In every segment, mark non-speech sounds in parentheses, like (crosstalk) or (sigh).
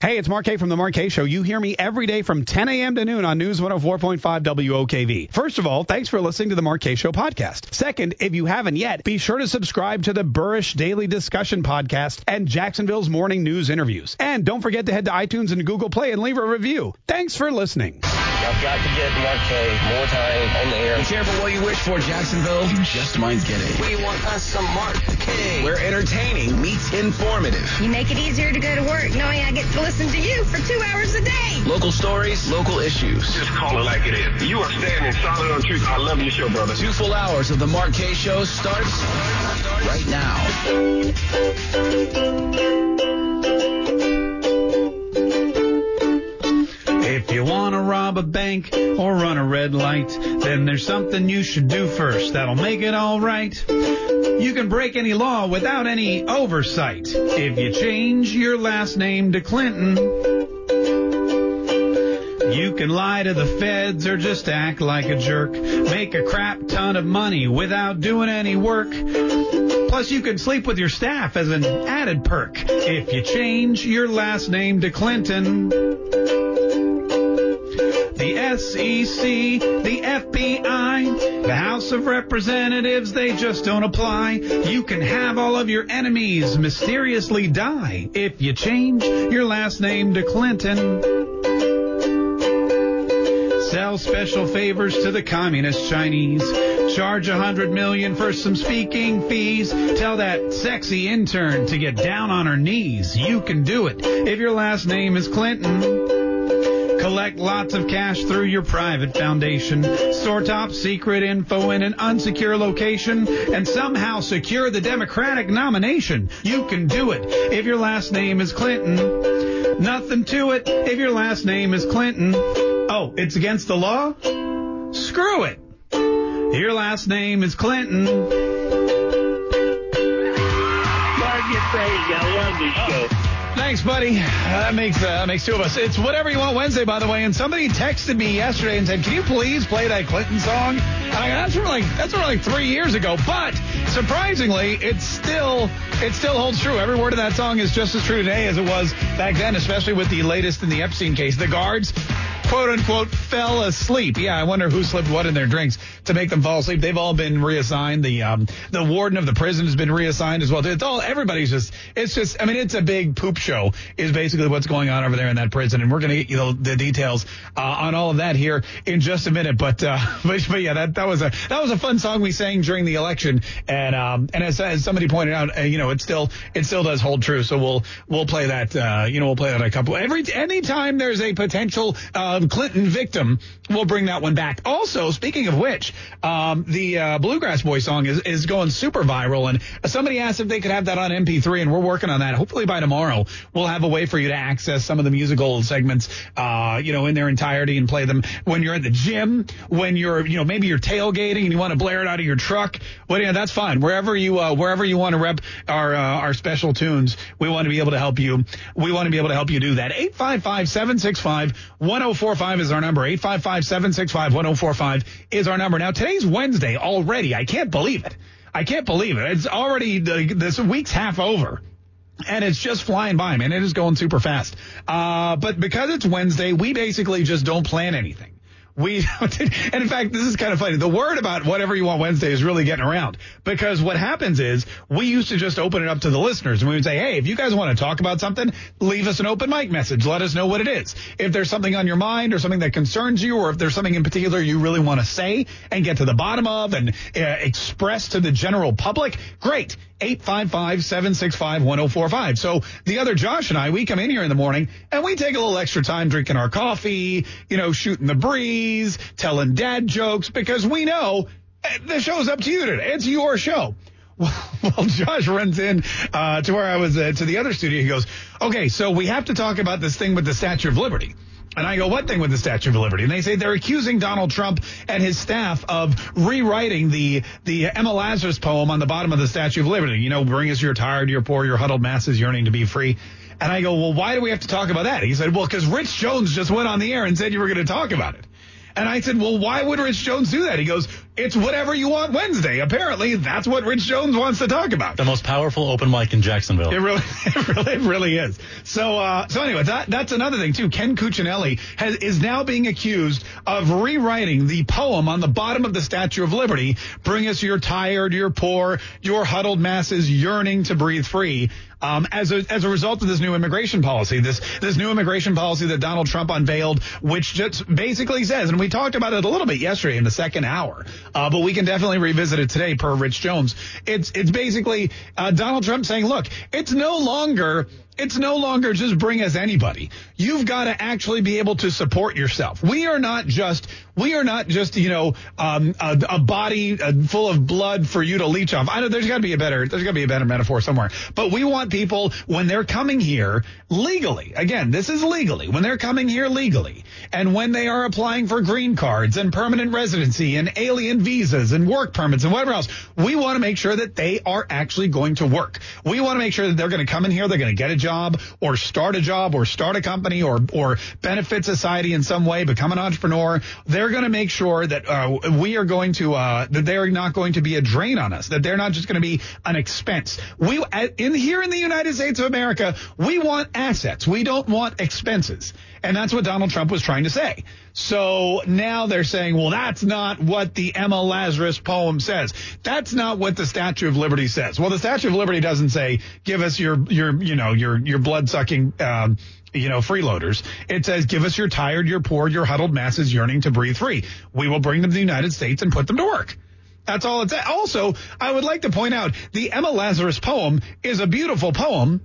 Hey, it's Mark Kaye from the Mark Kaye Show. You hear me every day from 10 a.m. to noon on News 104.5 WOKV. First of all, thanks for listening to the Mark Kaye Show podcast. Second, if you haven't yet, be sure to subscribe to the Burrish Daily Discussion podcast and Jacksonville's morning news interviews. And don't forget to head to iTunes and Google Play and leave a review. Thanks for listening. I've got to get Mark Kaye more time on the air. Be careful what you wish for, Jacksonville. You just might get it. We want us some Mark Kaye. Where entertaining meets informative. You make it easier to go to work knowing I get to listen to you for two hours a day. Local stories, local issues. Just call it like it is. You are standing solid on truth. I love your show, brother. Two full hours of the Mark Kaye Show starts right now. If you want to rob a bank or run a red light, then there's something you should do first that'll make it all right. You can break any law without any oversight if you change your last name to Clinton. You can lie to the feds or just act like a jerk. Make a crap ton of money without doing any work. Plus, you can sleep with your staff as an added perk if you change your last name to Clinton. The SEC, the FBI, the House of Representatives, they just don't apply. You can have all of your enemies mysteriously die if you change your last name to Clinton. Sell special favors to the communist Chinese. Charge a hundred million for some speaking fees. Tell that sexy intern to get down on her knees. You can do it if your last name is Clinton. Collect lots of cash through your private foundation. Store top secret info in an unsecure location and somehow secure the Democratic nomination. You can do it if your last name is Clinton. Nothing to it if your last name is Clinton. Oh, it's against the law? Screw it. Your last name is Clinton. I love this show. Thanks, buddy. That makes uh, that makes two of us. It's whatever you want Wednesday, by the way. And somebody texted me yesterday and said, "Can you please play that Clinton song?" And I, that's from like that's from like three years ago. But surprisingly, it's still it still holds true. Every word of that song is just as true today as it was back then, especially with the latest in the Epstein case. The guards quote unquote fell asleep. Yeah, I wonder who slipped what in their drinks to make them fall asleep. They've all been reassigned. The um the warden of the prison has been reassigned as well. It's all everybody's just it's just I mean it's a big poop show is basically what's going on over there in that prison, and we're gonna get you know, the details uh, on all of that here in just a minute. But uh, (laughs) but, but yeah, that that was a that was a fun song we sang during the election, and um and as, as somebody pointed out, uh, you know it still it still does hold true. So we'll we'll play that uh you know we'll play that a couple every anytime there's a potential uh, Clinton victim, we'll bring that one back. Also, speaking of which, um, the uh, Bluegrass Boy song is, is going super viral, and somebody asked if they could have that on MP3, and we're working on that. Hopefully by tomorrow, we'll have a way for you to access some of the musical segments, uh, you know, in their entirety and play them when you're at the gym, when you're, you know, maybe you're tailgating and you want to blare it out of your truck. Well, yeah, that's fine. Wherever you, uh, wherever you want to rep our, uh, our special tunes, we want to be able to help you. We want to be able to help you do that. 855-765-1045 is our number. 855-765-1045 is our number. Now, today's Wednesday already. I can't believe it. I can't believe it. It's already, this week's half over. And it's just flying by, man. It is going super fast. Uh, but because it's Wednesday, we basically just don't plan anything. We, (laughs) and in fact, this is kind of funny. The word about whatever you want Wednesday is really getting around because what happens is we used to just open it up to the listeners and we would say, Hey, if you guys want to talk about something, leave us an open mic message. Let us know what it is. If there's something on your mind or something that concerns you, or if there's something in particular you really want to say and get to the bottom of and uh, express to the general public, great. 855-765-1045. So the other Josh and I, we come in here in the morning and we take a little extra time drinking our coffee, you know, shooting the breeze, telling dad jokes because we know eh, the show's up to you today. It's your show. (laughs) Well, Josh runs in uh, to where I was uh, to the other studio. He goes, "Okay, so we have to talk about this thing with the Statue of Liberty." And I go, "What thing with the Statue of Liberty?" And they say they're accusing Donald Trump and his staff of rewriting the the Emma Lazarus poem on the bottom of the Statue of Liberty. You know, bring us your tired, your poor, your huddled masses yearning to be free. And I go, "Well, why do we have to talk about that?" He said, "Well, because Rich Jones just went on the air and said you were going to talk about it." And I said, well, why would Rich Jones do that? He goes, it's whatever you want Wednesday. Apparently, that's what Rich Jones wants to talk about. The most powerful open mic in Jacksonville. It really, (laughs) it really, it really is. So, uh, so anyway, that, that's another thing too. Ken Cuccinelli has, is now being accused of rewriting the poem on the bottom of the Statue of Liberty. Bring us your tired, your poor, your huddled masses yearning to breathe free. Um, as a as a result of this new immigration policy, this this new immigration policy that Donald Trump unveiled, which just basically says, and we talked about it a little bit yesterday in the second hour, uh, but we can definitely revisit it today per Rich Jones. It's it's basically uh, Donald Trump saying, look, it's no longer it's no longer just bring us anybody. You've got to actually be able to support yourself. We are not just we are not just you know um, a, a, body uh, full of blood for you to leech off. I know there's got to be a better there's got to be a better metaphor somewhere. But we want people when they're coming here legally. Again, this is legally when they're coming here legally, and when they are applying for green cards and permanent residency and alien visas and work permits and whatever else. We want to make sure that they are actually going to work. We want to make sure that they're going to come in here, they're going to get a job job or start a job or start a company or, or benefit society in some way, become an entrepreneur, they're going to make sure that uh, we are going to, uh, that they're not going to be a drain on us, that they're not just going to be an expense. We, in here in the United States of America, we want assets. We don't want expenses. And that's what Donald Trump was trying to say. So now they're saying, well, that's not what the Emma Lazarus poem says. That's not what the Statue of Liberty says. Well, the Statue of Liberty doesn't say, give us your, your, you know, your, your blood sucking, um, you know, freeloaders. It says, give us your tired, your poor, your huddled masses yearning to breathe free. We will bring them to the United States and put them to work. That's all it says. Also, I would like to point out the Emma Lazarus poem is a beautiful poem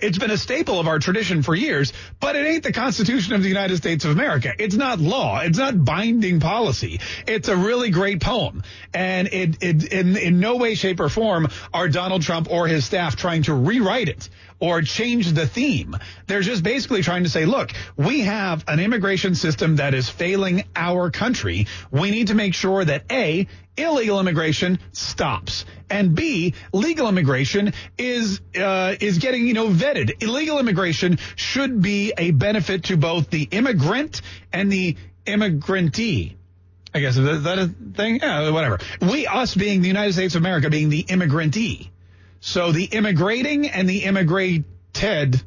it's been a staple of our tradition for years, but it ain't the Constitution of the United States of America. It's not law. It's not binding policy. It's a really great poem. And it, it in, in no way, shape, or form are Donald Trump or his staff trying to rewrite it or change the theme. They're just basically trying to say, look, we have an immigration system that is failing our country. We need to make sure that A, illegal immigration stops. And B, legal immigration is uh, is getting you know vetted. Illegal immigration should be a benefit to both the immigrant and the immigrantee. I guess is that a thing? Yeah, whatever. We, us being the United States of America, being the immigrantee. So the immigrating and the immigrated,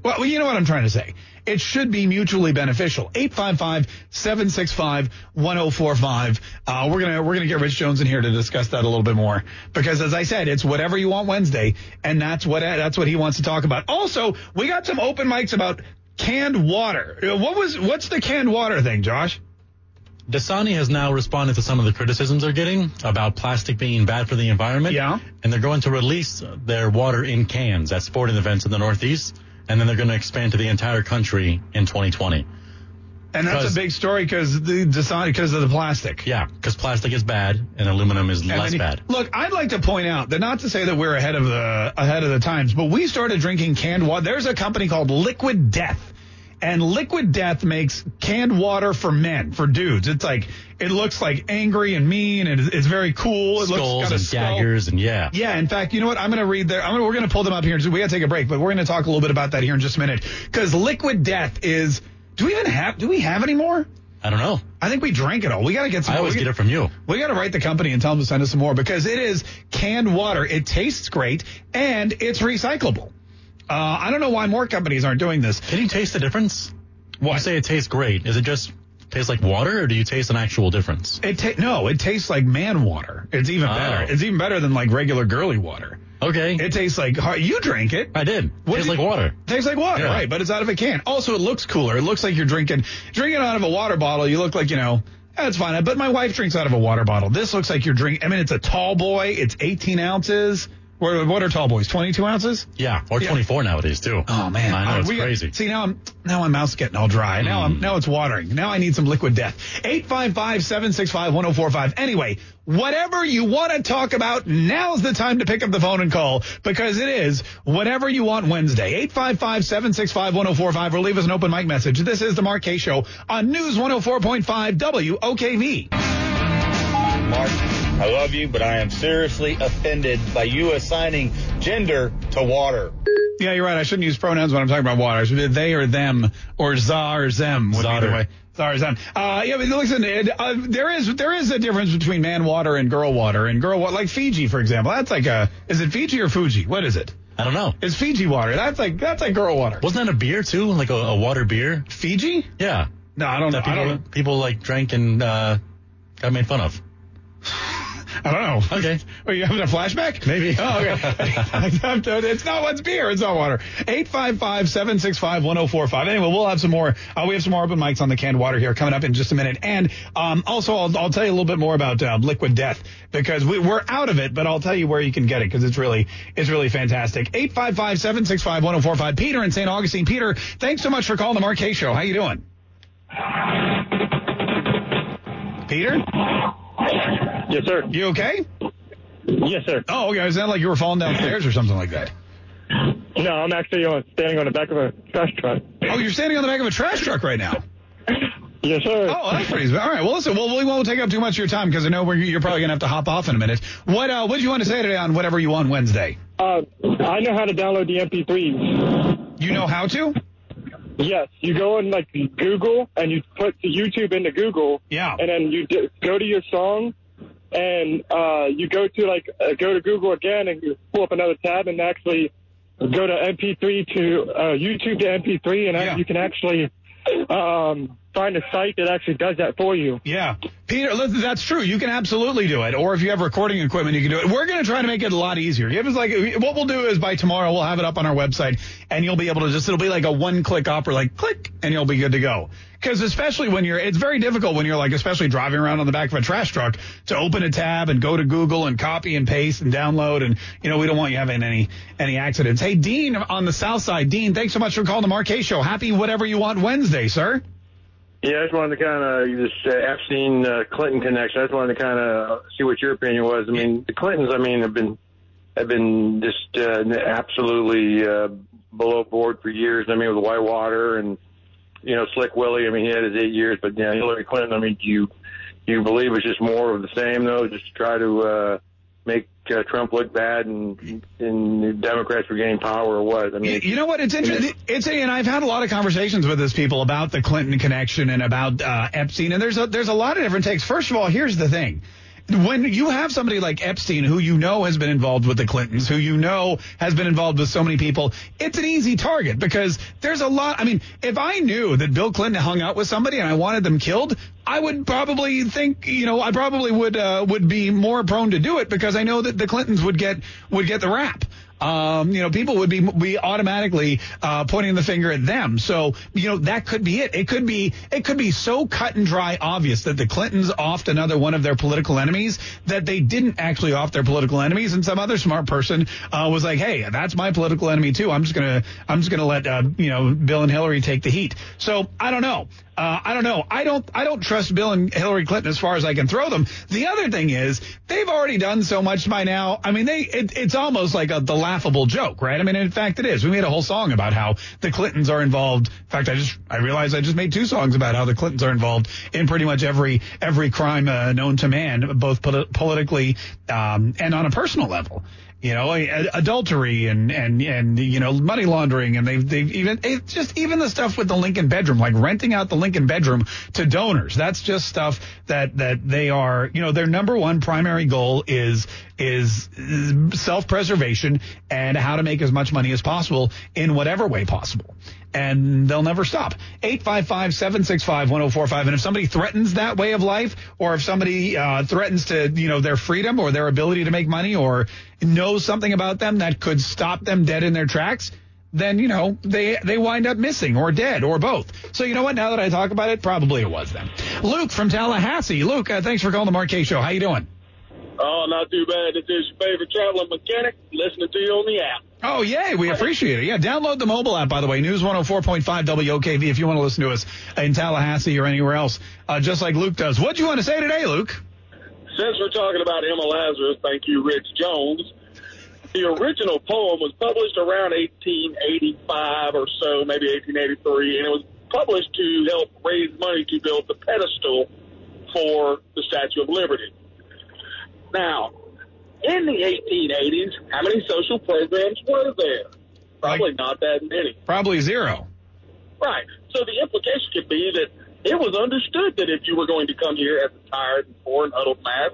well, you know what I'm trying to say. It should be mutually beneficial. 855-765-1045. Uh, we're gonna, we're gonna get Rich Jones in here to discuss that a little bit more because as I said, it's whatever you want Wednesday and that's what, that's what he wants to talk about. Also, we got some open mics about canned water. Uh, what was, what's the canned water thing, Josh? Dasani has now responded to some of the criticisms they're getting about plastic being bad for the environment. Yeah. And they're going to release their water in cans at sporting events in the Northeast and then they're going to expand to the entire country in 2020. And that's a big story because the Dasani because of the plastic. Yeah, because plastic is bad and aluminum is and less you, bad. Look, I'd like to point out that not to say that we're ahead of the ahead of the times, but we started drinking canned water. There's a company called Liquid Death and Liquid Death makes canned water for men, for dudes. It's like it looks like angry and mean, and it's very cool. It Skulls looks and daggers, and yeah, yeah. In fact, you know what? I'm going to read there. Gonna, we're going to pull them up here. We got to take a break, but we're going to talk a little bit about that here in just a minute because Liquid Death is. Do we even have? Do we have any more? I don't know. I think we drank it all. We got to get some. I always get, get it from you. We got to write the company and tell them to send us some more because it is canned water. It tastes great and it's recyclable. Uh, I don't know why more companies aren't doing this. Can you taste the difference? What? You say it tastes great. Is it just tastes like water, or do you taste an actual difference? It ta- no, it tastes like man water. It's even oh. better. It's even better than like regular girly water. Okay. It tastes like you drank it. I did. What tastes like water. Tastes like water, yeah. right? But it's out of a can. Also, it looks cooler. It looks like you're drinking drinking out of a water bottle. You look like you know. That's fine. But my wife drinks out of a water bottle. This looks like you're drinking. I mean, it's a tall boy. It's 18 ounces. What, what are tall boys? 22 ounces? Yeah, or 24 nowadays too. Oh man, I know Uh, it's we crazy. see now, I'm now my mouth's getting all dry. Now I'm now it's watering. Now I need some liquid death. 855-765-1045. Anyway, whatever you want to talk about, now's the time to pick up the phone and call because it is whatever you want Wednesday. 855-765-1045 or leave us an open mic message. This is the Mark Kaye Show on News 104.5 WOKV. Mark, I love you, but I am seriously offended by you assigning gender to water. Yeah, you're right. I shouldn't use pronouns when I'm talking about water. I should be they or them or za or would be the way. Or them. Uh, yeah, but listen, it, uh, there is there is a difference between man water and girl water. And girl water, like Fiji, for example, that's like a is it Fiji or Fuji? What is it? I don't know. It's Fiji water. That's like that's like girl water. Wasn't that a beer too? Like a, a water beer? Fiji? Yeah. No, I don't know. That I people, don't. people like drank and uh, got made fun of. (laughs) I don't know. Okay. (laughs) Are you having a flashback? Maybe. Oh, okay. (laughs) (laughs) it's not what's beer. It's not water. 855-765-1045. Anyway, we'll have some more. Uh, we have some more open mics on the canned water here coming up in just a minute. And um, also, I'll, I'll tell you a little bit more about uh, Liquid Death because we, we're out of it, but I'll tell you where you can get it because it's really it's really fantastic. 855-765-1045. Peter in St. Augustine. Peter, thanks so much for calling the Mark Kaye Show. How you doing? Peter? Yes, sir. You okay? Yes, sir. Oh, okay. It sounded like you were falling downstairs or something like that. No, I'm actually on, standing on the back of a trash truck. Oh, you're standing on the back of a trash truck right now. Yes, sir. Oh, that's pretty. All right. Well, listen. Well, we won't take up too much of your time because I know we're, you're probably gonna have to hop off in a minute. What uh, What do you want to say today on whatever you want Wednesday? Uh, I know how to download the MP3s. You know how to? Yes, you go on like Google and you put the YouTube into Google. Yeah. And then you d- go to your song, and uh, you go to like uh, go to Google again, and you pull up another tab, and actually go to MP3 to uh, YouTube to MP3, and Yeah. you can actually um, find a site that actually does that for you. Yeah. Peter, that's true. You can absolutely do it. Or if you have recording equipment, you can do it. We're going to try to make it a lot easier. Give us like, what we'll do is by tomorrow, we'll have it up on our website and you'll be able to just, it'll be like a one click opera, like click, and you'll be good to go. Cause especially when you're, it's very difficult when you're like, especially driving around on the back of a trash truck to open a tab and go to Google and copy and paste and download. And, you know, we don't want you having any, any accidents. Hey, Dean on the south side. Dean, thanks so much for calling the Kaye Show. Happy whatever you want Wednesday, sir. Yeah, I just wanted to kind of this uh, Epstein uh, Clinton connection. I just wanted to kind of see what your opinion was. I mean, the Clintons, I mean, have been have been just uh, absolutely uh, below board for years. I mean, with Whitewater and you know Slick Willie. I mean, he had his eight years, but yeah, Hillary Clinton. I mean, do you do you believe it's just more of the same though, just try to uh, make uh, Trump looked bad and and the Democrats regain power or what? I mean, You know what? It's interesting. It's and I've had a lot of conversations with these people about the Clinton connection and about uh, Epstein, and there's a there's a lot of different takes. First of all, here's the thing. When you have somebody like Epstein, who you know has been involved with the Clintons, who you know has been involved with so many people, it's an easy target because there's a lot. I mean, if I knew that Bill Clinton hung out with somebody and I wanted them killed, I would probably think, you know, I probably would uh, would be more prone to do it because I know that the Clintons would get would get the rap. Um, you know, people would be be automatically uh, pointing the finger at them. So, you know, that could be it. It could be it could be so cut and dry obvious that the Clintons offed another one of their political enemies that they didn't actually off their political enemies, and some other smart person uh, was like, "Hey, that's my political enemy too. I'm just gonna I'm just gonna let uh, you know Bill and Hillary take the heat." So I don't know. Uh, I don't know. I don't. I don't trust Bill and Hillary Clinton as far as I can throw them. The other thing is they've already done so much by now. I mean, they. It, it's almost like a, the laughable joke, right? I mean, in fact, it is. We made a whole song about how the Clintons are involved. In fact, I just I realized I just made two songs about how the Clintons are involved in pretty much every every crime uh, known to man, both polit- politically um, and on a personal level you know, adultery and, and, and, you know, money laundering. And they've, they've even, it's just even the stuff with the Lincoln bedroom, like renting out the Lincoln bedroom to donors. That's just stuff that, that they are, you know, their number one primary goal is, is self-preservation and how to make as much money as possible in whatever way possible. And they'll never stop. 855-765-1045. And if somebody threatens that way of life, or if somebody uh, threatens to, you know, their freedom or their ability to make money or knows something about them that could stop them dead in their tracks, then, you know, they, they wind up missing or dead or both. So you know what? Now that I talk about it, probably it was them. Luke from Tallahassee. Luke, uh, thanks for calling the Kaye Show. How you doing? Oh, not too bad. This is your favorite traveling mechanic listening to you on the app. Oh, yay. We appreciate it. Yeah, download the mobile app, by the way, News 104.5 WOKV, if you want to listen to us in Tallahassee or anywhere else, uh, just like Luke does. What do you want to say today, Luke? Since we're talking about Emma Lazarus, thank you, Rich Jones. The original poem was published around 1885 or so, maybe 1883, and it was published to help raise money to build the pedestal for the Statue of Liberty. Now, in the 1880s, how many social programs were there? Probably not that many. Probably zero. Right. So the implication could be that it was understood that if you were going to come here as a tired and poor and huddled mass,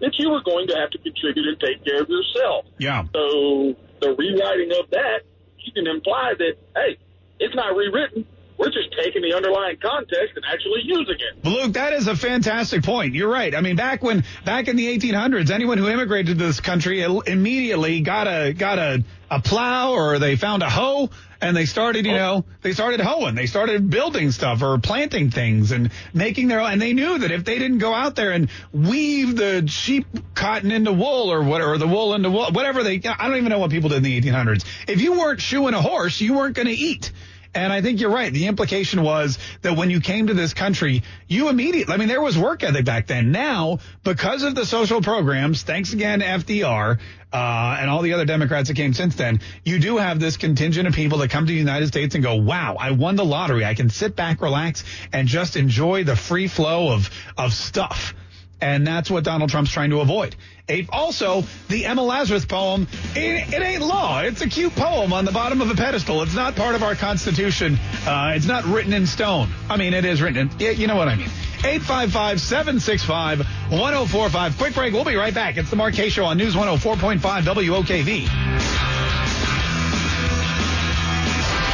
that you were going to have to contribute and take care of yourself. Yeah. So the rewriting of that, you can imply that, hey, it's not rewritten. We're just taking the underlying context and actually using it. Luke, that is a fantastic point. You're right. I mean, back when back in the 1800s, anyone who immigrated to this country immediately got a got a a plow or they found a hoe and they started, you oh. know, they started hoeing, they started building stuff or planting things and making their own. And they knew that if they didn't go out there and weave the sheep cotton into wool or whatever, or the wool into wool, whatever they, I don't even know what people did in the 1800s. If you weren't shoeing a horse, you weren't going to eat. And I think you're right. The implication was that when you came to this country, you immediately, I mean, there was work ethic back then. Now, because of the social programs, thanks again, FDR, uh, and all the other Democrats that came since then, you do have this contingent of people that come to the United States and go, wow, I won the lottery. I can sit back, relax, and just enjoy the free flow of, of stuff. And that's what Donald Trump's trying to avoid. Also, the Emma Lazarus poem, it, it, ain't law. It's a cute poem on the bottom of a pedestal. It's not part of our Constitution. Uh, it's not written in stone. I mean, it is written in, you know what I mean. 855-765-1045. Quick break. We'll be right back. It's the Kaye Show on News 104.5 WOKV.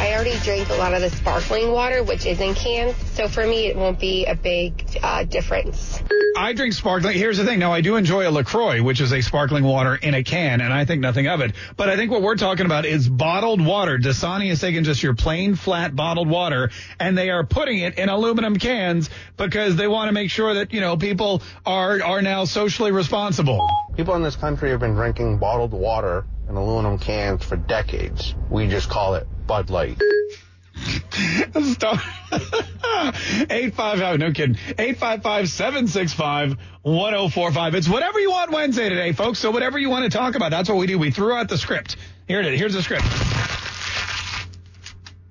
I already drink a lot of the sparkling water, which is in cans. So for me, it won't be a big uh, difference. I drink sparkling. Here's the thing. Now, I do enjoy a LaCroix, which is a sparkling water in a can, and I think nothing of it. But I think what we're talking about is bottled water. Dasani is taking just your plain, flat bottled water, and they are putting it in aluminum cans because they want to make sure that, you know, people are, are now socially responsible. People in this country have been drinking bottled water in aluminum cans for decades. We just call it Bud Light. (laughs) Stop. (laughs) 855, no kidding. 855-765-1045. It's whatever you want Wednesday today, folks. So whatever you want to talk about, that's what we do. We threw out the script. Here it is. Here's the script.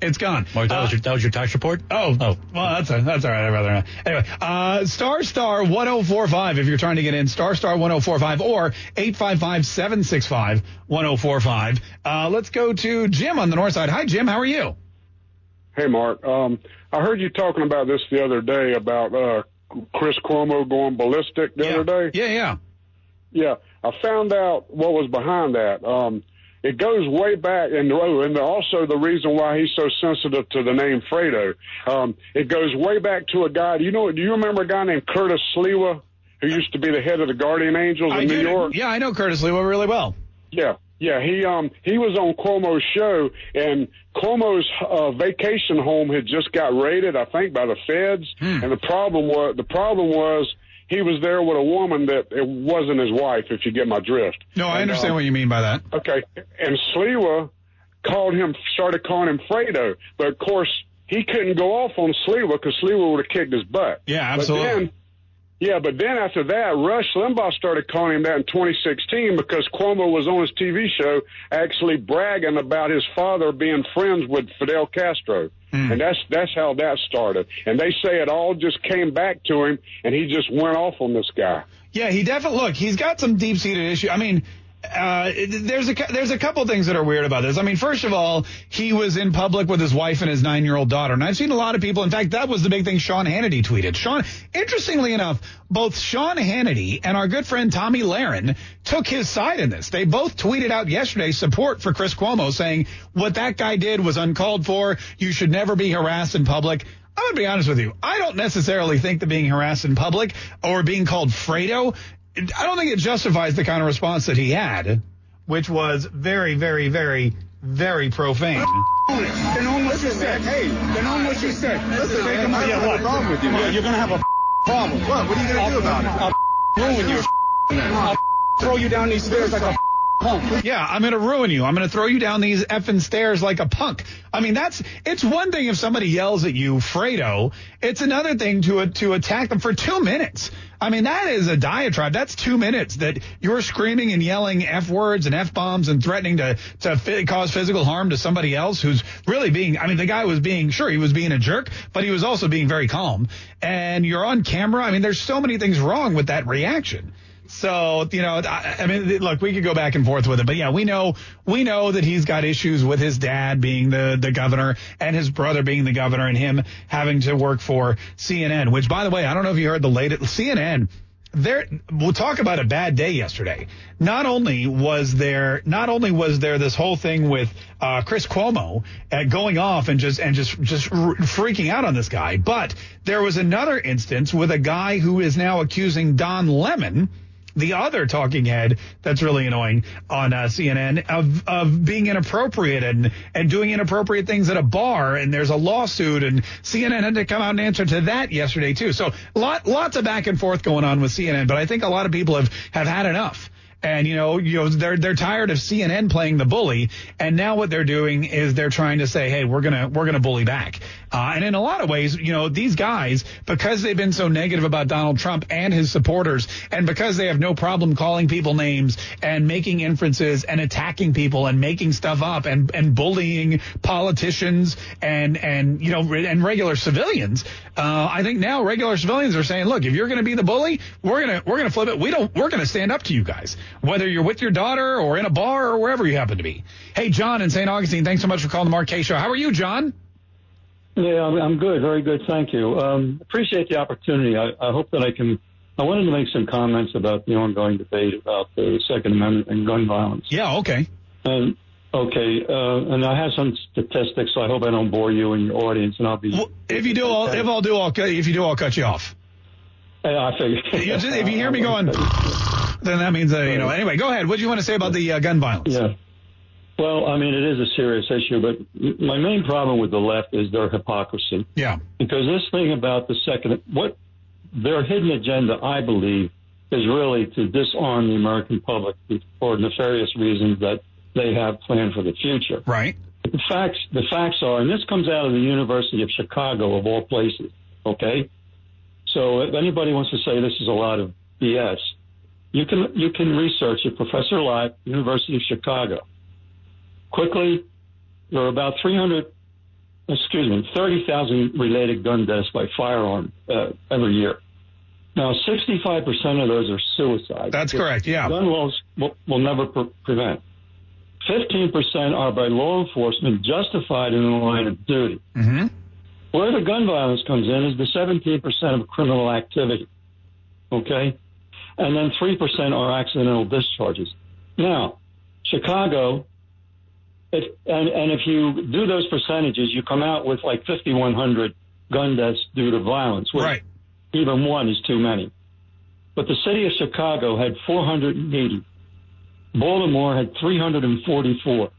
It's gone. Mark, that, uh, was your, that was your tax report? Oh, oh. Well, that's, a, that's all right. I'd rather not. Anyway, uh, star star 1045 if you're trying to get in. Star star 1045 or 855 765 1045. Uh, let's go to Jim on the north side. Hi, Jim. How are you? Hey, Mark. Um, I heard you talking about this the other day about uh, Chris Cuomo going ballistic the yeah. other day. Yeah, yeah. Yeah. I found out what was behind that. Um, it goes way back, and oh, and also the reason why he's so sensitive to the name Fredo. Um, it goes way back to a guy. Do you know? Do you remember a guy named Curtis Sliwa, who used to be the head of the Guardian Angels in I New do. York? Yeah, I know Curtis Sliwa really well. Yeah, yeah. He um he was on Cuomo's show, and Cuomo's uh, vacation home had just got raided, I think, by the feds. Hmm. And the problem was the problem was he was there with a woman that it wasn't his wife, if you get my drift. No, I And, understand um, what you mean by that. Okay, and Sliwa called him, started calling him Fredo, but of course he couldn't go off on Sliwa because Sliwa would have kicked his butt. Yeah, But absolutely. Yeah, but then after that, Rush Limbaugh started calling him that in 2016 because Cuomo was on his TV show actually bragging about his father being friends with Fidel Castro. Hmm. And that's that's how that started. And they say it all just came back to him, and he just went off on this guy. Yeah, he definitely look. He's got some deep seated issue. I mean, uh, there's a there's a couple things that are weird about this. I mean, first of all, he was in public with his wife and his nine year old daughter, and I've seen a lot of people. In fact, that was the big thing Sean Hannity tweeted. Sean, interestingly enough, both Sean Hannity and our good friend Tomi Lahren took his side in this. They both tweeted out yesterday support for Chris Cuomo, saying what that guy did was uncalled for. You should never be harassed in public. I'm going to be honest with you. I don't necessarily think that being harassed in public or being called Fredo, I don't think it justifies the kind of response that he had, which was very, very, very, very profane. Then what you said. Hey, then what you said. Listen, man, I Yeah, have what? a problem with you. Yeah, You're gonna have a problem. What? What are you gonna do about it? I'll ruin you. I'll throw you down these stairs like a Yeah, I'm going to ruin you. I'm going to throw you down these effing stairs like a punk. I mean, that's it's one thing if somebody yells at you, Fredo. It's another thing to to attack them for two minutes. I mean, that is a diatribe. That's two minutes that you're screaming and yelling f words and f bombs and threatening to to fi- cause physical harm to somebody else who's really being. I mean, the guy was being sure he was being a jerk, but he was also being very calm. And you're on camera. I mean, there's so many things wrong with that reaction. So, you know, I, I mean, look, we could go back and forth with it, but yeah, we know, we know that he's got issues with his dad being the, the governor and his brother being the governor and him having to work for CNN, which by the way, I don't know if you heard the latest CNN. There, we'll talk about a bad day yesterday. Not only was there, not only was there this whole thing with uh, Chris Cuomo uh, going off and just and just just r- freaking out on this guy, but there was another instance with a guy who is now accusing Don Lemon, the other talking head that's really annoying on uh, CNN of of being inappropriate and and doing inappropriate things at a bar and there's a lawsuit and CNN had to come out and answer to that yesterday too. So lot lots of back and forth going on with CNN, but I think a lot of people have have had enough. And you know, you know, they're they're tired of CNN playing the bully, and now what they're doing is they're trying to say, hey, we're gonna we're gonna bully back. Uh, and in a lot of ways, you know, these guys, because they've been so negative about Donald Trump and his supporters, and because they have no problem calling people names and making inferences and attacking people and making stuff up and and bullying politicians and and you know and regular civilians, uh, I think now regular civilians are saying, look, if you're gonna be the bully, we're gonna we're gonna flip it. We don't we're gonna stand up to you guys whether you're with your daughter or in a bar or wherever you happen to be. Hey, John in St. Augustine, thanks so much for calling the Mark Show. How are you, John? Yeah, I'm, I'm good. Very good. Thank you. Um, appreciate the opportunity. I, I hope that I can. I wanted to make some comments about the ongoing debate about the Second Amendment and gun violence. Yeah. Okay. And okay, uh, and I have some statistics, so I hope I don't bore you and your audience. And I'll be. If you do, I'll, if I'll do, I'll if you do, I'll cut you off. Yeah, I figure. You just- if you hear me (laughs) going, (laughs) then that means that you know. Anyway, go ahead. What do you want to say about the uh, gun violence? Yeah. Well, I mean, it is a serious issue, but my main problem with the left is their hypocrisy. Yeah. Because this thing about the second, what their hidden agenda, I believe, is really to disarm the American public for nefarious reasons that they have planned for the future. Right. The facts, the facts are, and this comes out of the University of Chicago, of all places. Okay. So if anybody wants to say this is a lot of BS, you can you can research it. Professor Lott, University of Chicago. Quickly, there are about 300, excuse me, 30,000 related gun deaths by firearm uh, every year. Now, 65% of those are suicides. That's correct, yeah. Gun laws will, will never pre- prevent. 15% are by law enforcement justified in the line of duty. Mm-hmm. Where the gun violence comes in is the 17% of criminal activity. Okay? And then 3% are accidental discharges. Now, Chicago, if, and, and if you do those percentages, you come out with like 5,100 gun deaths due to violence. which Right. Even one is too many. But the city of Chicago had 480. Baltimore had 344.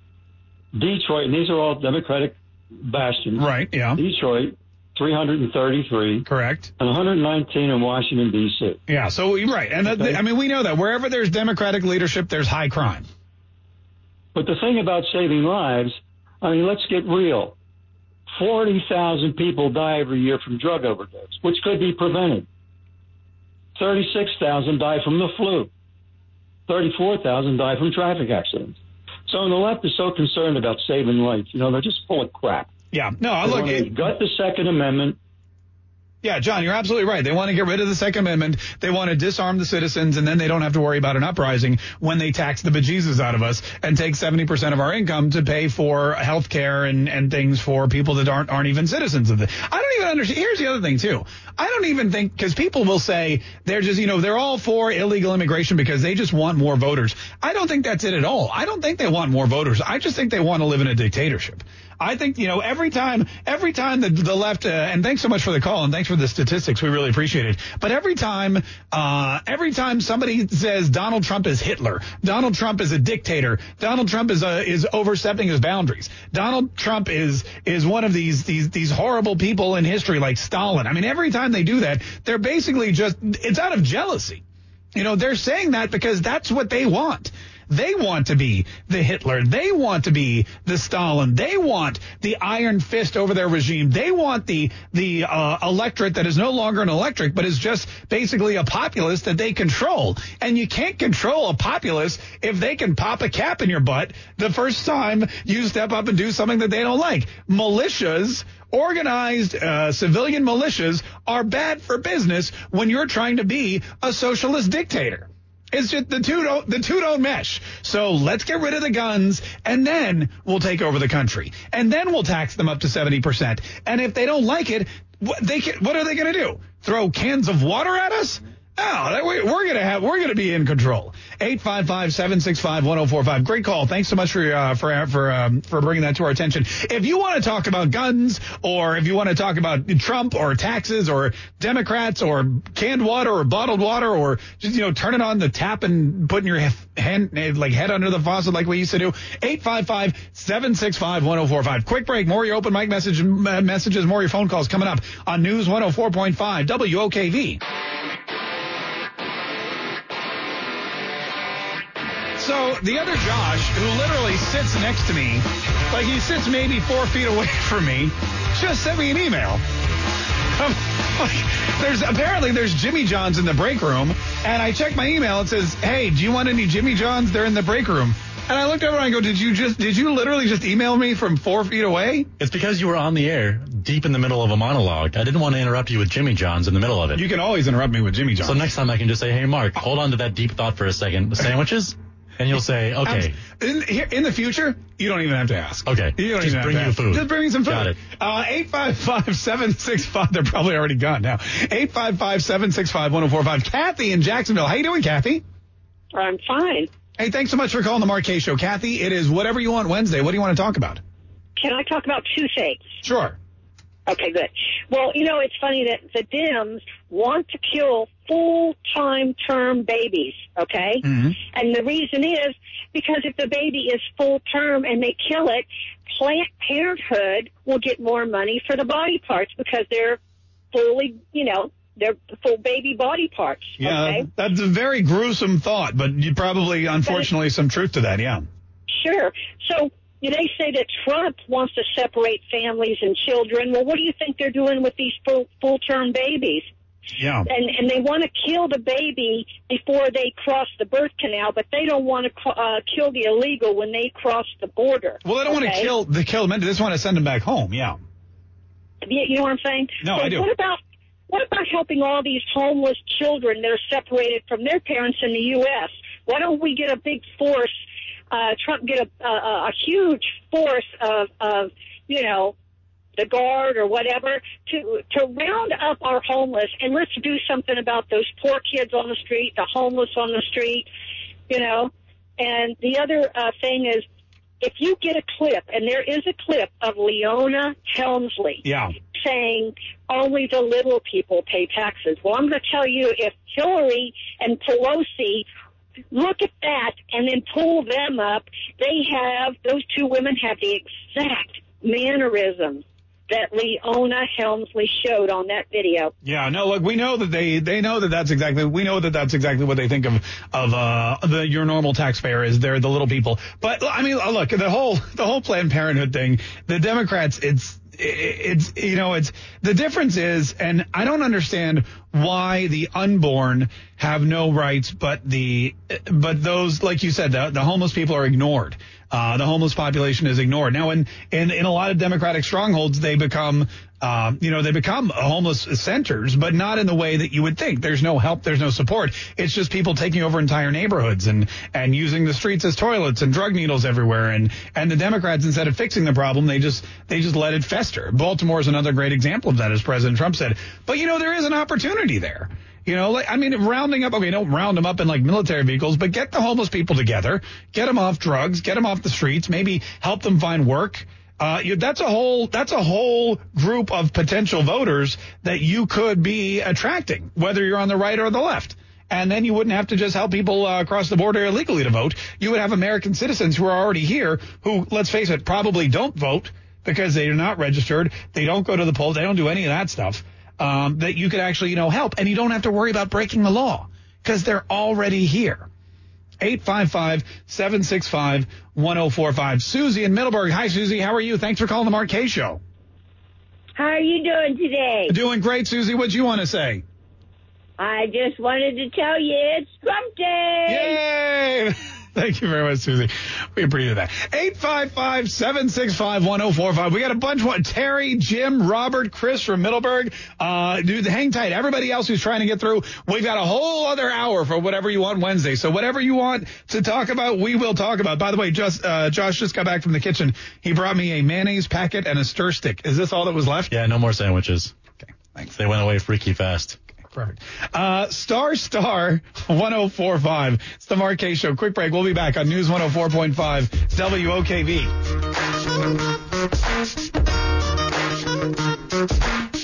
Detroit, and these are all Democratic bastions. Right, yeah. Detroit, 333. Correct. And 119 in Washington, D.C. Yeah. So you're right, and that, I mean we know that wherever there's Democratic leadership, there's high crime. But the thing about saving lives, I mean, let's get real. 40,000 people die every year from drug overdose, which could be prevented. 36,000 die from the flu. 34,000 die from traffic accidents. So the left is so concerned about saving life. You know, they're just full of crap. Yeah. No, I look. It, gut the Second Amendment. Yeah, John, you're absolutely right. They want to get rid of the Second Amendment. They want to disarm the citizens, and then they don't have to worry about an uprising when they tax the bejesus out of us and take 70% of our income to pay for health care and, and things for people that aren't aren't even citizens of the. I don't even understand. Here's the other thing too. I don't even think because people will say they're just you know they're all for illegal immigration because they just want more voters. I don't think that's it at all. I don't think they want more voters. I just think they want to live in a dictatorship. I think you know every time every time the the left uh, and thanks so much for the call and thanks for the statistics we really appreciate it. But every time uh, every time somebody says Donald Trump is Hitler, Donald Trump is a dictator, Donald Trump is uh, is overstepping his boundaries, Donald Trump is is one of these these these horrible people in history like Stalin. I mean every time they do that, they're basically just it's out of jealousy. You know, they're saying that because that's what they want. They want to be the Hitler. They want to be the Stalin. They want the iron fist over their regime. They want the the uh, electorate that is no longer an electorate, but is just basically a populace that they control. And you can't control a populace if they can pop a cap in your butt the first time you step up and do something that they don't like. Militias organized uh, civilian militias are bad for business when you're trying to be a socialist dictator. It's just the two don't the two don't mesh. So let's get rid of the guns and then we'll take over the country. And then we'll tax them up to 70%. And if they don't like it, what they can, what are they going to do? Throw cans of water at us? Oh, we're to have, we're to be in control. 855-765-1045. Great call. Thanks so much for, uh, for, for, um, for bringing that to our attention. If you want to talk about guns or if you want to talk about Trump or taxes or Democrats or canned water or bottled water or just, you know, turning on the tap and putting your hand, like head under the faucet like we used to do, 855-765-1045. Quick break. More your open mic message, messages, more your phone calls coming up on News 104.5 WOKV. So the other Josh, who literally sits next to me, like he sits maybe four feet away (laughs) from me, just sent me an email. Um, like, there's apparently there's Jimmy Johns in the break room, and I check my email. It says, "Hey, do you want any Jimmy Johns? They're in the break room." And I looked over and I go, "Did you just did you literally just email me from four feet away?" It's because you were on the air, deep in the middle of a monologue. I didn't want to interrupt you with Jimmy Johns in the middle of it. You can always interrupt me with Jimmy Johns. So next time I can just say, "Hey, Mark, hold on to that deep thought for a second. The sandwiches." And you'll say, okay. In, in, the future, you don't even have to ask. Okay. You don't Just even bring have you to food. Just bring me some food. Got it. Uh, 855-765, they're probably already gone now. 855-765-1045. Kathy in Jacksonville. How you doing, Kathy? I'm fine. Hey, thanks so much for calling the Mark Kaye Show. Kathy, it is whatever you want Wednesday. What do you want to talk about? Can I talk about two things? Sure. Okay, good. Well, you know, it's funny that the Dems want to kill full-time term babies, okay? Mm-hmm. And the reason is because if the baby is full-term and they kill it, Planned Parenthood will get more money for the body parts because they're fully, you know, they're full baby body parts. Yeah, okay? that's a very gruesome thought, but you probably, unfortunately, some truth to that, yeah. Sure. So they say that Trump wants to separate families and children. Well, what do you think they're doing with these full full term babies? Yeah. And and they want to kill the baby before they cross the birth canal, but they don't want to uh, kill the illegal when they cross the border. Well, they don't want to kill the kill them. They just want to send them back home. Yeah. You you know what I'm saying? No, so I do. What about what about helping all these homeless children that are separated from their parents in the U.S.? Why don't we get a big force? Uh, Trump get a, a, a huge force of, of, you know, the guard or whatever to to round up our homeless and let's do something about those poor kids on the street, the homeless on the street, you know. And the other uh, thing is, if you get a clip, and there is a clip of Leona Helmsley Yeah. saying only the little people pay taxes. Well, I'm going to tell you, if Hillary and Pelosi look at that and then pull them up, they have, those two women have the exact mannerisms that Leona Helmsley showed on that video. Yeah, no, look, we know that they they know that that's exactly we know that that's exactly what they think of of uh the your normal taxpayer is they're the little people. But I mean, uh, look, the whole the whole Planned Parenthood thing, the Democrats, it's it's you know it's the difference is and I don't understand why the unborn have no rights but the but those like you said the, the homeless people are ignored. Uh, the homeless population is ignored. Now in, in in a lot of democratic strongholds they become Um, you know, they become homeless centers, but not in the way that you would think. There's no help, there's no support. It's just people taking over entire neighborhoods and and using the streets as toilets and drug needles everywhere. And and the Democrats, instead of fixing the problem, they just they just let it fester. Baltimore is another great example of that, as President Trump said. But you know, there is an opportunity there. You know, like, I mean, rounding up, okay, don't round them up in like military vehicles, but get the homeless people together, get them off drugs, get them off the streets, maybe help them find work. Uh, you, that's a whole, that's a whole group of potential voters that you could be attracting, whether you're on the right or the left. And then you wouldn't have to just help people uh, across the border illegally to vote. You would have American citizens who are already here who, let's face it, probably don't vote because they are not registered. They don't go to the polls. They don't do any of that stuff um, that you could actually, you know, help. And you don't have to worry about breaking the law because they're already here. 855-765-1045. Susie in Middleburg. Hi, Susie. How are you? Thanks for calling the Mark Kaye Show. How are you doing today? Doing great, Susie. What do you want to say? I just wanted to tell you it's Trump Day. Yay! (laughs) (laughs) Thank you very much, Susie. We appreciate that. 855-765-1045. We got a bunch of Terry, Jim, Robert, Chris from Middleburg. Uh, dude, hang tight. Everybody else who's trying to get through, we've got a whole other hour for whatever you want Wednesday. So whatever you want to talk about, we will talk about. By the way, just, uh, Josh just got back from the kitchen. He brought me a mayonnaise packet and a stir stick. Is this all that was left? Yeah, no more sandwiches. Okay, thanks. They went away freaky fast. Perfect. Uh, star star 1045. It's the Kaye Show. Quick break. We'll be back on News 104.5 WOKV.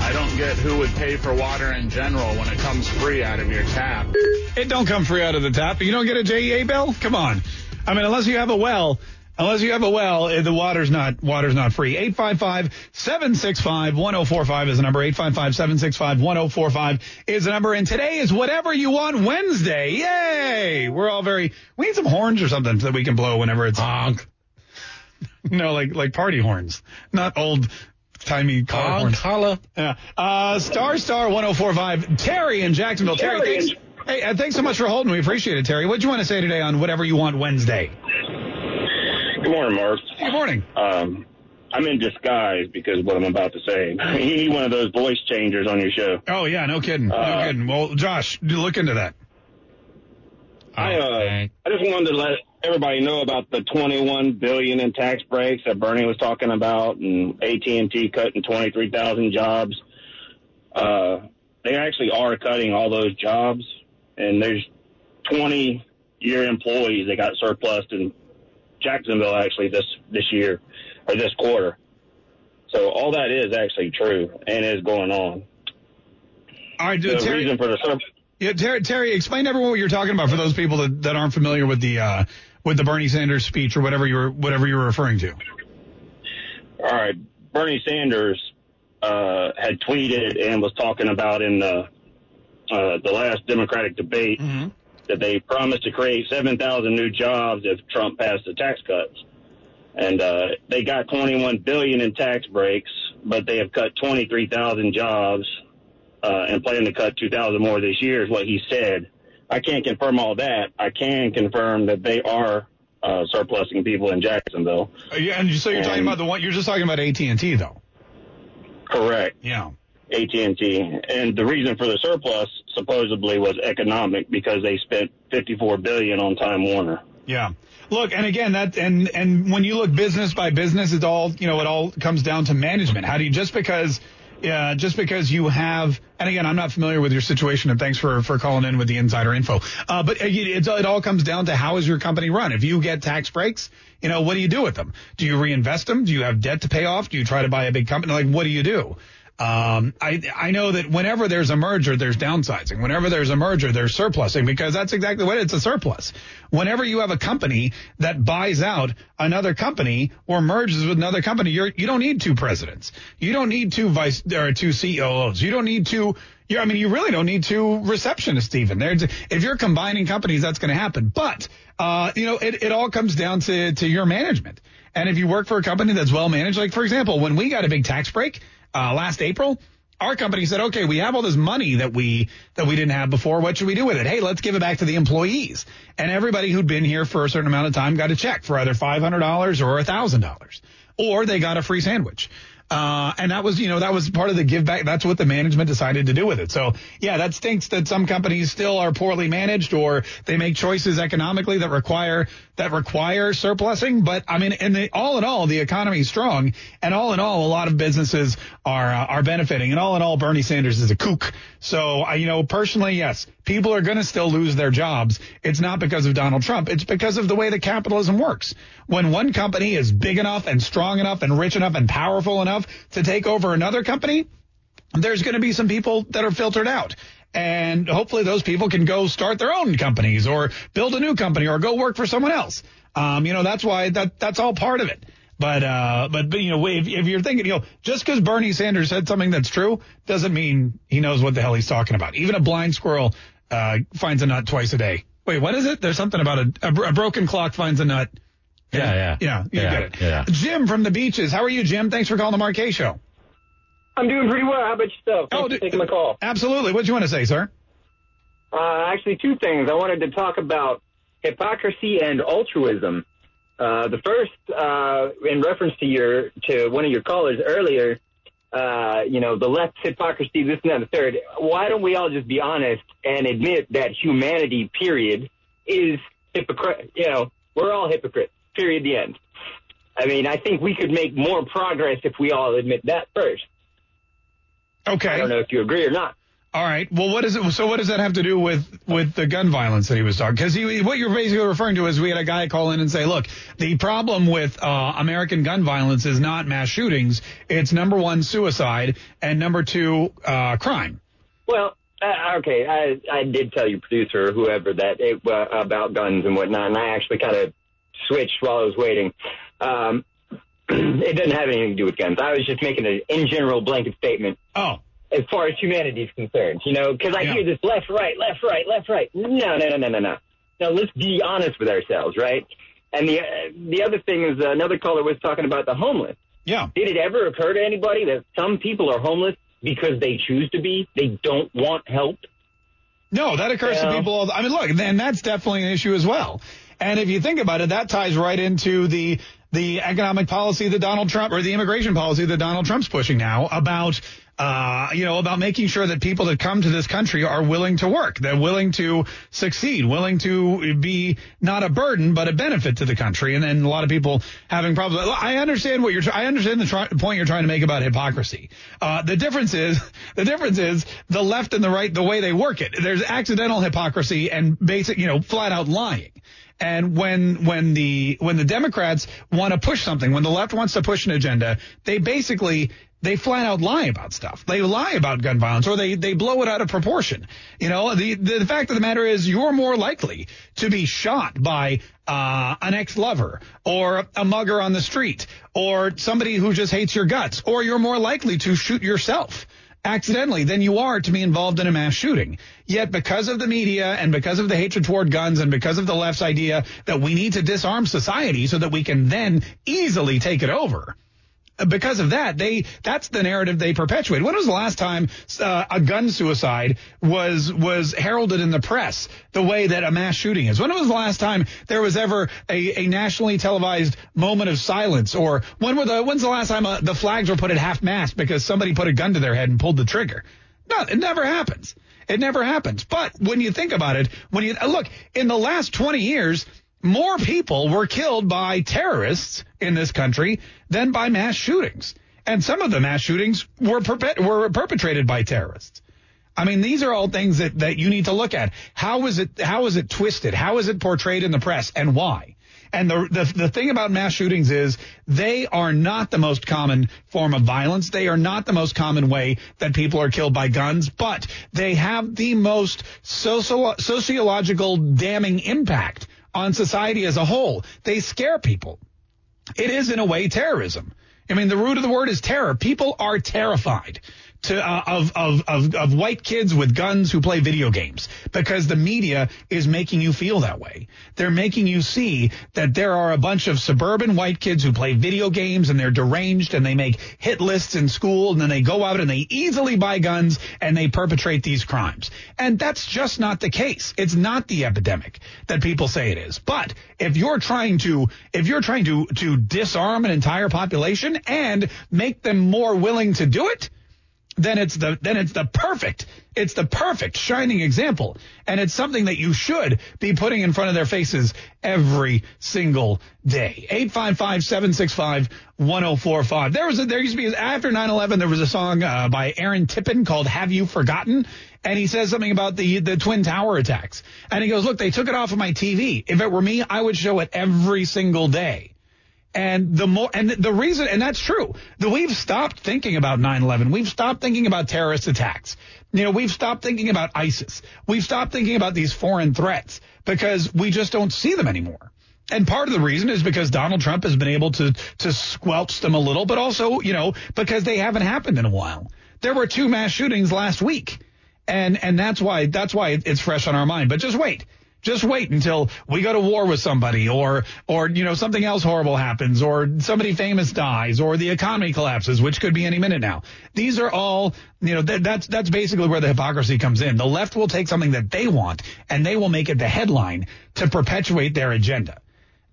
I don't get who would pay for water in general when it comes free out of your tap. It don't come free out of the tap. You don't get a JEA bill? Come on. I mean, unless you have a well, unless you have a well, eh, the water's not water's not free. 855-765-1045 is the number. 855-765-1045 is the number. And today is whatever you want Wednesday. Yay! We're all very we need some horns or something that we can blow whenever it's honk. (laughs) no, like like party horns, not old timey car Honk, horns. holla. Yeah. Uh, star star 1045. Terry in Jacksonville. Terry, Terry. thanks. Hey, uh, thanks so much for holding. We appreciate it, Terry. What do you want to say today on whatever you want Wednesday? Good morning, Mark. Good morning. Um, I'm in disguise because of what I'm about to say. (laughs) You need one of those voice changers on your show. Oh yeah, no kidding, no Uh, kidding. Well, Josh, do look into that. I uh, I just wanted to let everybody know about the 21 billion in tax breaks that Bernie was talking about, and AT&T cutting 23,000 jobs. Uh, they actually are cutting all those jobs, and there's 20 year employees that got surplus in Jacksonville actually this this year or this quarter. So all that is actually true and is going on. All right, The Terry. reason for the sur- Yeah, Terry, Terry, explain everyone what you're talking about for those people that, that aren't familiar with the uh, with the Bernie Sanders speech or whatever you were whatever you were referring to. All right, Bernie Sanders uh, had tweeted and was talking about in the uh, the last Democratic debate that they promised to create 7,000 new jobs if Trump passed the tax cuts, and uh, they got 21 billion in tax breaks, but they have cut 23,000 jobs uh, and plan to cut 2,000 more this year. Is what he said. I can't confirm all that. I can confirm that they are uh, surplusing people in Jacksonville. Uh, yeah, and so you're talking about the one you're just talking about AT and T though. Correct. Yeah. AT&T. And the reason for the surplus supposedly was economic because they spent 54 billion on Time Warner. Yeah. Look, and again, that and and when you look business by business, it all you know. It all comes down to management. How do you just because, yeah, just because you have, and again, I'm not familiar with your situation, and thanks for for calling in with the insider info. Uh, but it, it all comes down to how is your company run. If you get tax breaks, you know, what do you do with them? Do you reinvest them? Do you have debt to pay off? Do you try to buy a big company? Like, what do you do? Um, I I know that whenever there's a merger, there's downsizing. Whenever there's a merger, there's surplusing because that's exactly what it's a surplus. Whenever you have a company that buys out another company or merges with another company, you're you don't need two presidents. You don't need two vice or two COOs. You don't need two. I mean, you really don't need two receptionists even. There's, if you're combining companies, that's going to happen. But uh, you know, it, it all comes down to to your management. And if you work for a company that's well managed, like for example, when we got a big tax break uh, last April, our company said, okay, we have all this money that we that we didn't have before. What should we do with it? Hey, let's give it back to the employees. And everybody who'd been here for a certain amount of time got a check for either five hundred dollars or a thousand dollars, or they got a free sandwich. Uh, and that was, you know, that was part of the give back. That's what the management decided to do with it. So yeah, that stinks that some companies still are poorly managed or they make choices economically that require, that require surplusing. But I mean, in the, all in all, the economy is strong and all in all, a lot of businesses are, uh, are benefiting and all in all, Bernie Sanders is a kook. So you know, personally, yes, people are going to still lose their jobs. It's not because of Donald Trump. It's because of the way that capitalism works. When one company is big enough and strong enough and rich enough and powerful enough to take over another company, there's going to be some people that are filtered out. And hopefully those people can go start their own companies or build a new company or go work for someone else. Um, you know, that's why that, that's all part of it. But, uh, but, but, you know, if, if you're thinking, you know, just because Bernie Sanders said something that's true doesn't mean he knows what the hell he's talking about. Even a blind squirrel, uh, finds a nut twice a day. Wait, what is it? There's something about a, a, a broken clock finds a nut. Yeah, yeah. Yeah, you Yeah, get it. yeah. Jim from the beaches. How are you, Jim? Thanks for calling the Kaye Show. I'm doing pretty well. How about yourself? Thanks Oh, for taking my call. Absolutely. What do you want to say, sir? Uh, actually, two things. I wanted to talk about hypocrisy and altruism. Uh, the first, uh, in reference to your to one of your callers earlier, uh, you know, the left hypocrisy, this and that, and the third. Why don't we all just be honest and admit that humanity, period, is hypocrite? You know, we're all hypocrites. Period. The end. I mean, I think we could make more progress if we all admit that first. Okay. I don't know if you agree or not. All right. Well, what is it? So, what does that have to do with with the gun violence that he was talking? Because he, what you're basically referring to is we had a guy call in and say, "Look, the problem with uh, American gun violence is not mass shootings; it's number one suicide and number two uh, crime." Well, uh, okay, I I did tell your producer or whoever that it uh, about guns and whatnot, and I actually kind of switched while I was waiting. Um, (clears throat) it doesn't have anything to do with guns. I was just making an in general blanket statement. Oh. As far as humanity is concerned, you know, because I hear this left, right, left, right, left, right. No, no, no, no, no, no. Now let's be honest with ourselves, right? And the uh, the other thing is uh, another caller was talking about the homeless. Yeah. Did it ever occur to anybody that some people are homeless because they choose to be? They don't want help. No, that occurs to people. All the, I mean, look, and that's definitely an issue as well. And if you think about it, that ties right into the the economic policy that Donald Trump or the immigration policy that Donald Trump's pushing now about uh, you know, about making sure that people that come to this country are willing to work. They're willing to succeed, willing to be not a burden, but a benefit to the country. And then a lot of people having problems. I understand what you're, I understand the try, point you're trying to make about hypocrisy. Uh, the difference is, (laughs) the difference is the left and the right, the way they work it. There's accidental hypocrisy and basic, you know, flat out lying. And when when the when the Democrats want to push something, when the left wants to push an agenda, they basically they flat out lie about stuff. They lie about gun violence or they they blow it out of proportion. You know, the the, fact of the matter is you're more likely to be shot by uh, an ex-lover or a mugger on the street or somebody who just hates your guts or you're more likely to shoot yourself accidentally than you are to be involved in a mass shooting. Yet because of the media and because of the hatred toward guns and because of the left's idea that we need to disarm society so that we can then easily take it over. Because of that, they that's the narrative they perpetuate. When was the last time uh, a gun suicide was was heralded in the press the way that a mass shooting is? When was the last time there was ever a, a nationally televised moment of silence? Or when were the when's the last time uh, the flags were put at half mast because somebody put a gun to their head and pulled the trigger? No, it never happens. It never happens. But when you think about it, when you look in the last 20 years, more people were killed by terrorists in this country than by mass shootings. And some of the mass shootings were, were perpetrated by terrorists. I mean, these are all things that, that you need to look at. How is it, how is it twisted? How is it portrayed in the press and why? And the, the the thing about mass shootings is they are not the most common form of violence. They are not the most common way that people are killed by guns, but they have the most socio- sociological damning impact on society as a whole. They scare people. It is in a way terrorism. I mean, the root of the word is terror. People are terrified to uh, of, of of of white kids with guns who play video games because the media is making you feel that way. They're making you see that there are a bunch of suburban white kids who play video games and they're deranged and they make hit lists in school and then they go out and they easily buy guns and they perpetrate these crimes. And that's just not the case. It's not the epidemic that people say it is. But if you're trying to if you're trying to to disarm an entire population and make them more willing to do it, then it's the then it's the perfect it's the perfect shining example. And it's something that you should be putting in front of their faces every single day. 855-765-1045 there was a, there used to be after 9-11 there was a song uh, by aaron tippin called have you forgotten? And he says something about the the twin tower attacks. And he goes look they took it off of my tv if it were me i would show it every single day and the more, and the reason, and that's true, that we've stopped thinking about 9-11. We've stopped thinking about terrorist attacks. You know, we've stopped thinking about ISIS. We've stopped thinking about these foreign threats because we just don't see them anymore. And part of the reason is because Donald Trump has been able to, to squelch them a little, but also, you know, because they haven't happened in a while. There were two mass shootings last week. And, and that's why, that's why it's fresh on our mind. But just wait. Just wait until we go to war with somebody or, or, you know, something else horrible happens or somebody famous dies or the economy collapses, which could be any minute now. These are all, you know, th- that's, that's basically where the hypocrisy comes in. The left will take something that they want and they will make it the headline to perpetuate their agenda.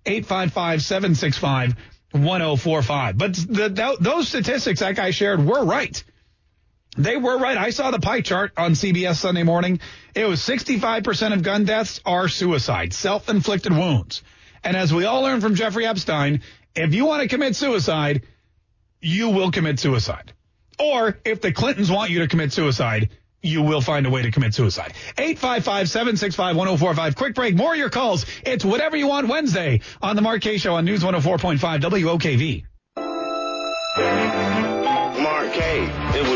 855-765-1045. But the, th- those statistics that guy shared were right. They were right. I saw the pie chart on CBS Sunday morning. It was 65% of gun deaths are suicide, self-inflicted wounds. And as we all learned from Jeffrey Epstein, if you want to commit suicide, you will commit suicide. Or if the Clintons want you to commit suicide, you will find a way to commit suicide. 855-765-1045. Quick break. More of your calls. It's whatever you want Wednesday on the Kaye Show on News 104.5 WOKV.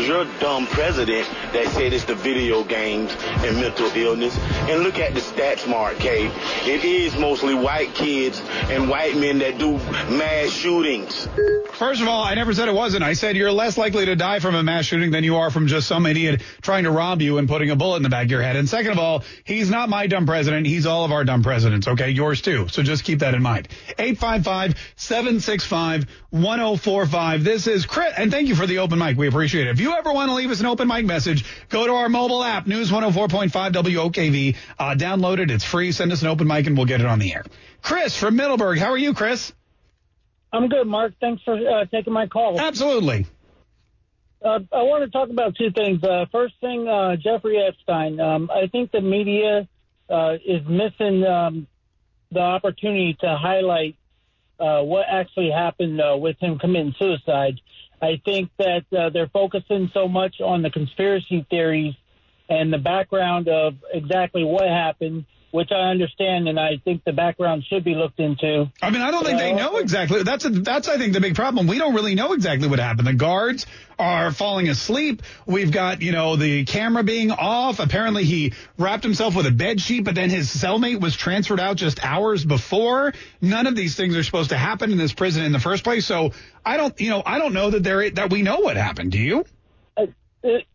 Was your dumb president that said it's the video games and mental illness. And look at the stats, Mark Kaye. It is mostly white kids and white men that do mass shootings. First of all, I never said it wasn't. I said you're less likely to die from a mass shooting than you are from just some idiot trying to rob you and putting a bullet in the back of your head. And second of all, he's not my dumb president. He's all of our dumb presidents. Okay. Yours too. So just keep that in mind. 855-765-1045. This is Chris. And thank you for the open mic. We appreciate it. If you ever want to leave us an open mic message, go to our mobile app, News 104.5 WOKV. Uh, download it. It's free. Send us an open mic and we'll get it on the air. Chris from Middleburg. How are you, Chris? I'm good, Mark. Thanks for uh, taking my call. Absolutely. Uh, I want to talk about two things. Uh, first thing, uh, Jeffrey Epstein. Um, I think the media uh, is missing um, the opportunity to highlight uh, what actually happened uh, with him committing suicide. I think that uh, they're focusing so much on the conspiracy theories and the background of exactly what happened which I understand, and I think the background should be looked into. I mean, I don't think they know exactly. That's a, that's I think the big problem. We don't really know exactly what happened. The guards are falling asleep. We've got you know the camera being off. Apparently, he wrapped himself with a bed sheet, but then his cellmate was transferred out just hours before. None of these things are supposed to happen in this prison in the first place. So I don't, you know, I don't know that there that we know what happened. Do you? Uh,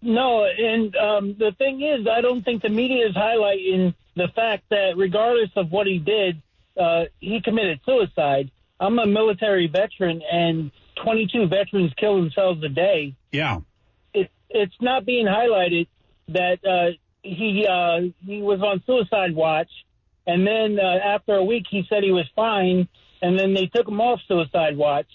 no, and um, the thing is, I don't think the media is highlighting the fact that regardless of what he did, uh, he committed suicide. I'm a military veteran, and 22 veterans kill themselves a day. Yeah. It, it's not being highlighted that uh, he uh, he was on suicide watch, and then uh, after a week he said he was fine, and then they took him off suicide watch,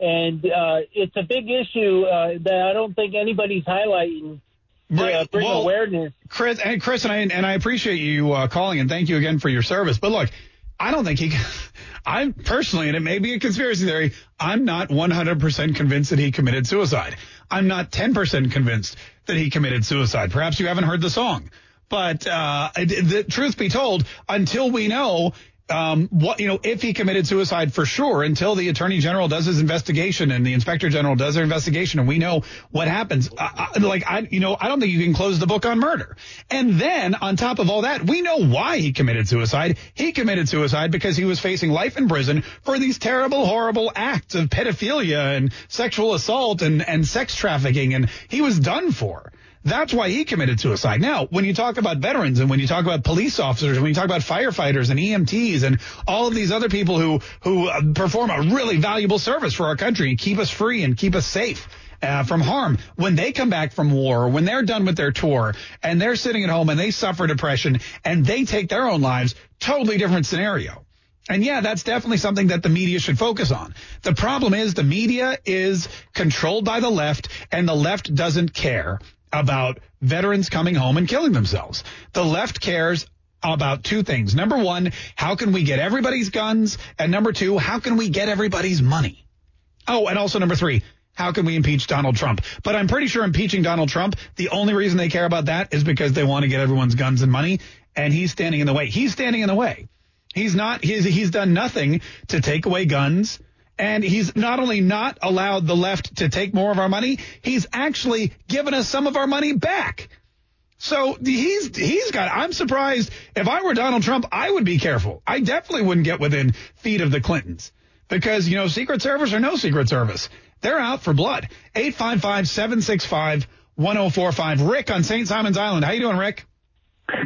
and uh, it's a big issue uh, that I don't think anybody's highlighting Right. uh, bring Well, awareness. Chris and Chris and I and I appreciate you uh, calling and thank you again for your service. But look, I don't think he. (laughs) I'm personally, and it may be a conspiracy theory. I'm not 100% convinced that he committed suicide. I'm not 10% convinced that he committed suicide. Perhaps you haven't heard the song, but uh, the truth be told, until we know um, what you know, if he committed suicide for sure, until the attorney general does his investigation and the inspector general does their investigation, and we know what happens. I, I, like I, you know, I don't think you can close the book on murder. And then on top of all that, we know why he committed suicide. He committed suicide because he was facing life in prison for these terrible, horrible acts of pedophilia and sexual assault and and sex trafficking, and he was done for. That's why he committed suicide. Now, when you talk about veterans and when you talk about police officers, when you talk about firefighters and EMTs and all of these other people who who uh, perform a really valuable service for our country and keep us free and keep us safe. Uh, from harm when they come back from war, when they're done with their tour and they're sitting at home and they suffer depression and they take their own lives, totally different scenario. And yeah, that's definitely something that the media should focus on. The problem is the media is controlled by the left and the left doesn't care about veterans coming home and killing themselves. The left cares about two things. Number one, how can we get everybody's guns? And number two, how can we get everybody's money? Oh, and also number three, how can we impeach Donald Trump? But I'm pretty sure impeaching Donald Trump, the only reason they care about that is because they want to get everyone's guns and money, and he's standing in the way. He's standing in the way. He's not, he's, he's done nothing to take away guns and he's not only not allowed the left to take more of our money, he's actually given us some of our money back. So he's he's got. I'm surprised. If I were Donald Trump, I would be careful. I definitely wouldn't get within feet of the Clintons because you know Secret Service or no Secret Service, they're out for blood. Eight five five seven six five one zero four five. Rick on St. Simon's Island. How you doing, Rick?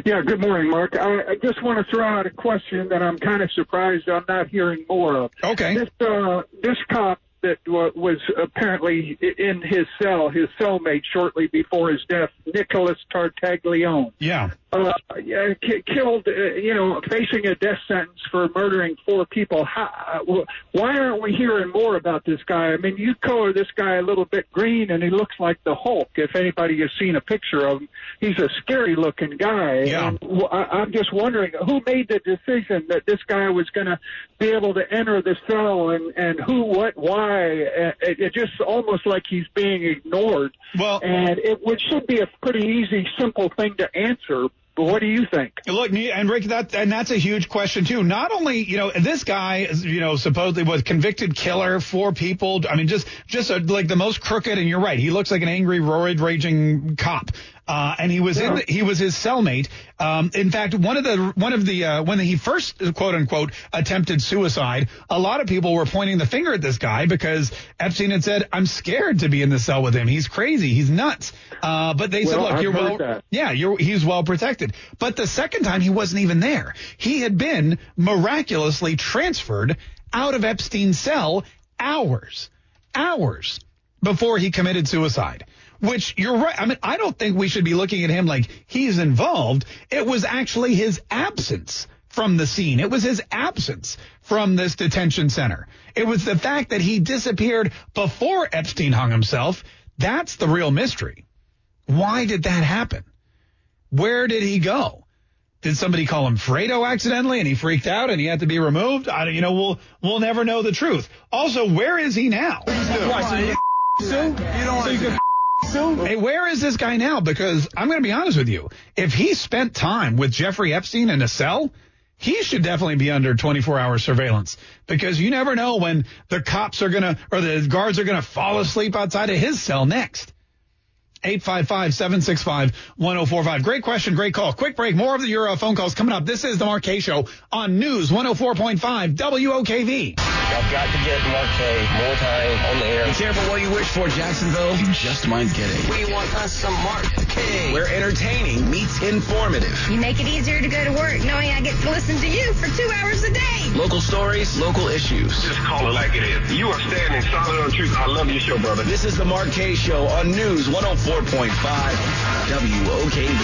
Yeah, good morning, Mark. I, I just want to throw out a question that I'm kind of surprised I'm not hearing more of. Okay. This uh, this cop that was apparently in his cell, his cellmate shortly before his death, Nicholas Tartaglione. Yeah. Uh, yeah, killed, uh, you know, facing a death sentence for murdering four people. How, uh, why aren't we hearing more about this guy? I mean, you color this guy a little bit green, and he looks like the Hulk. If anybody has seen a picture of him, he's a scary-looking guy. Yeah. And I, I'm just wondering who made the decision that this guy was going to be able to enter the cell, and and who, what, why? It, it just almost like he's being ignored. Well, and it which should be a pretty easy, simple thing to answer. But what do you think? Look, and Rick, that and that's a huge question too. Not only, you know, this guy, you know, supposedly was convicted killer, four people. I mean, just just a, like the most crooked. And you're right, he looks like an angry, roid raging cop. Uh, and he was in the, he was his cellmate. Um, in fact, one of the one of the uh, when he first quote unquote attempted suicide, a lot of people were pointing the finger at this guy because Epstein had said, "I'm scared to be in the cell with him. He's crazy. He's nuts." Uh, but they said, "Look, I've you're well, that. yeah, you're he's well protected." But the second time, he wasn't even there. He had been miraculously transferred out of Epstein's cell hours, hours before he committed suicide. Which you're right. I mean, I don't think we should be looking at him like he's involved. It was actually his absence from the scene. It was his absence from this detention center. It was the fact that he disappeared before Epstein hung himself. That's the real mystery. Why did that happen? Where did he go? Did somebody call him Fredo accidentally and he freaked out and he had to be removed? I don't, you know, we'll, we'll never know the truth. Also, where is he now? Hey, where is this guy now? Because I'm going to be honest with you. If he spent time with Jeffrey Epstein in a cell, he should definitely be under 24 hour surveillance because you never know when the cops are going to, or the guards are going to fall asleep outside of his cell next. 855-765-1045. Great question, great call. Quick break. More of your uh, phone calls coming up. This is the Mark Kaye Show on News 104.5 WOKV. I've got to get Mark more time on the air. Be careful what you wish for, Jacksonville. You just might get it. We want us some Mark Kaye. Where entertaining meets informative. You make it easier to go to work knowing I get to listen to you for two hours a day. Local stories, local issues. Just call it like it is. You are standing solid on truth. I love your show, brother. This is the Mark Kaye Show on News 104.5 WOKV.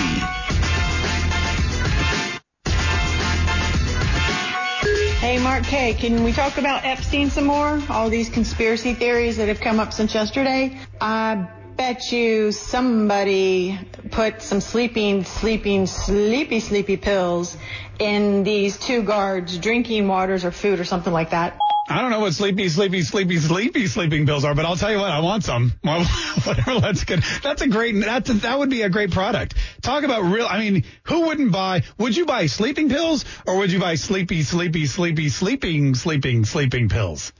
Hey, Mark Kaye, can we talk about Epstein some more? All these conspiracy theories that have come up since yesterday. I bet you somebody put some sleeping, sleeping, sleepy, sleepy pills in these two guards' drinking waters or food or something like that. I don't know what sleepy, sleepy, sleepy, sleepy sleeping pills are, but I'll tell you what, I want some. (laughs) Whatever, that's good. That's a great, that's a, that would be a great product. Talk about real, I mean, who wouldn't buy, would you buy sleeping pills or would you buy sleepy, sleepy, sleepy, sleeping, sleeping, sleeping pills?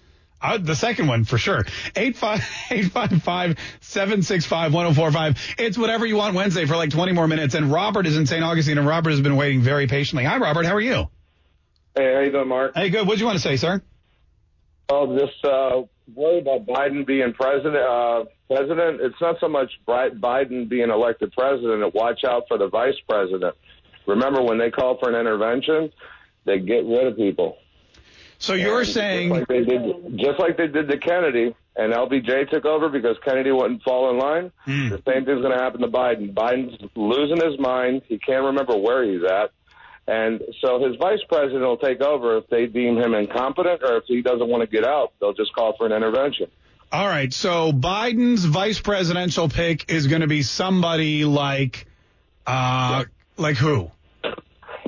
Uh, the second one for sure. 855-765-1045. (laughs) It's whatever you want Wednesday for like 20 more minutes. And Robert is in St. Augustine and Robert has been waiting very patiently. Hi, Robert. How are you? Hey, how you doing, Mark? Hey, good. What do you want to say, sir? Oh, this uh, worry about Biden being president. Uh, president. It's not so much Biden being elected president. Watch out for the vice president. Remember when they call for an intervention, they get rid of people. So you're And saying just like, they did, just like they did to Kennedy, and LBJ took over because Kennedy wouldn't fall in line. Hmm. The same thing's going to happen to Biden. Biden's losing his mind. He can't remember where he's at. And so his vice president will take over if they deem him incompetent or if he doesn't want to get out, they'll just call for an intervention. All right. So Biden's vice presidential pick is going to be somebody like, uh, like who?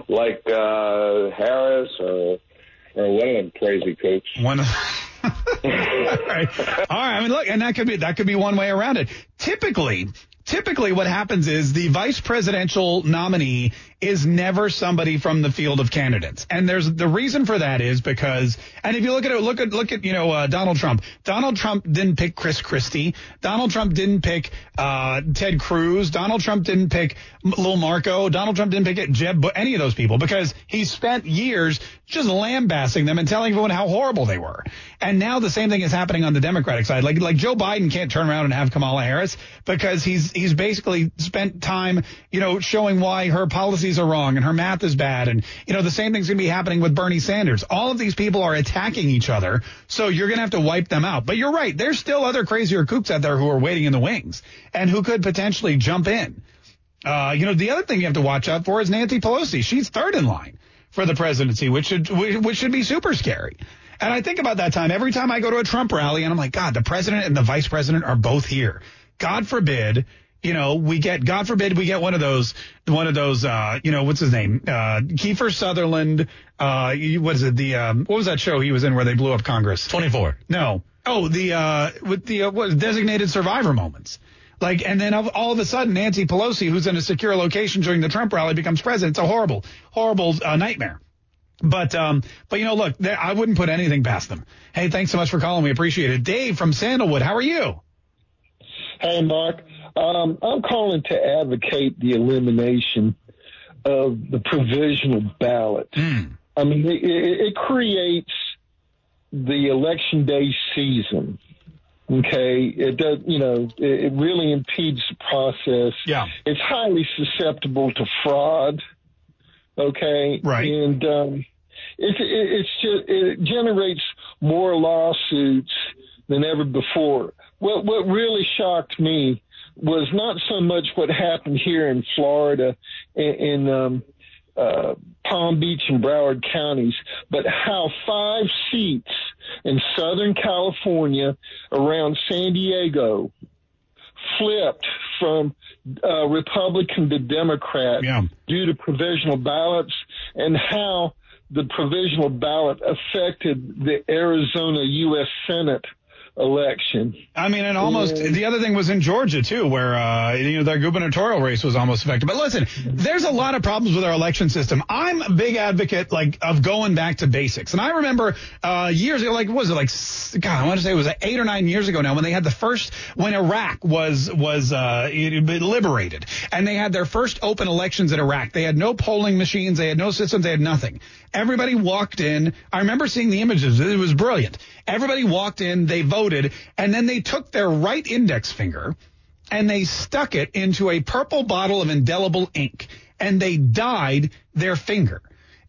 Like uh, Harris or, or one of them crazy cooks. One of (laughs) All right. All right. I mean, look, and that could be that could be one way around it. Typically, typically what happens is the vice presidential nominee is never somebody from the field of candidates. And there's the reason for that is because and if you look at it look at look at you know uh, Donald Trump. Donald Trump didn't pick Chris Christie. Donald Trump didn't pick uh, Ted Cruz. Donald Trump didn't pick Lil Marco. Donald Trump didn't pick it, Jeb any of those people because he spent years just lambasting them and telling everyone how horrible they were. And now the same thing is happening on the Democratic side. Like like Joe Biden can't turn around and have Kamala Harris because he's he's basically spent time, you know, showing why her policies are wrong and her math is bad and you know the same thing's going to be happening with Bernie Sanders. All of these people are attacking each other, so you're going to have to wipe them out. But you're right, there's still other crazier kooks out there who are waiting in the wings and who could potentially jump in. Uh, you know, the other thing you have to watch out for is Nancy Pelosi. She's third in line for the presidency, which should which should be super scary. And I think about that time every time I go to a Trump rally, and I'm like, God, the president and the vice president are both here. God forbid, you know, we get God forbid we get one of those one of those uh, you know, what's his name? Uh, Kiefer Sutherland. Uh, what is it? The um, what was that show he was in where they blew up Congress? Twenty four. No. Oh, the uh, with the uh, what designated survivor moments. Like, and then all of a sudden, Nancy Pelosi, who's in a secure location during the Trump rally, becomes president. It's a horrible, horrible uh, nightmare. But, um, but you know, look, they- I wouldn't put anything past them. Hey, thanks so much for calling. We appreciate it. Dave from Sandalwood, how are you? Hey, Mark. Um, I'm calling to advocate the elimination of the provisional ballot. I mean, it, it, it creates the election day season. Okay, it does. You know, it, it really impedes the process. Yeah, it's highly susceptible to fraud. Okay, right, and um, it's it, it's just it generates more lawsuits than ever before. What what really shocked me was not so much what happened here in Florida in, in um, uh, Palm Beach and Broward counties, but how five seats in Southern California around San Diego flipped from uh, Republican to Democrat due to provisional ballots and how the provisional ballot affected the Arizona U.S. Senate election. I mean, and almost And- the other thing was in Georgia too, where uh, you know their gubernatorial race was almost affected. But listen, there's a lot of problems with our election system. I'm a big advocate like of going back to basics. And I remember uh, years ago, like what was it like? God, I want to say it was like eight or nine years ago now when they had the first when Iraq was was uh, liberated and they had their first open elections in Iraq. They had no polling machines, they had no systems, they had nothing. Everybody walked in. I remember seeing the images. It was brilliant. Everybody walked in, they voted, and then they took their right index finger and they stuck it into a purple bottle of indelible ink and they dyed their finger.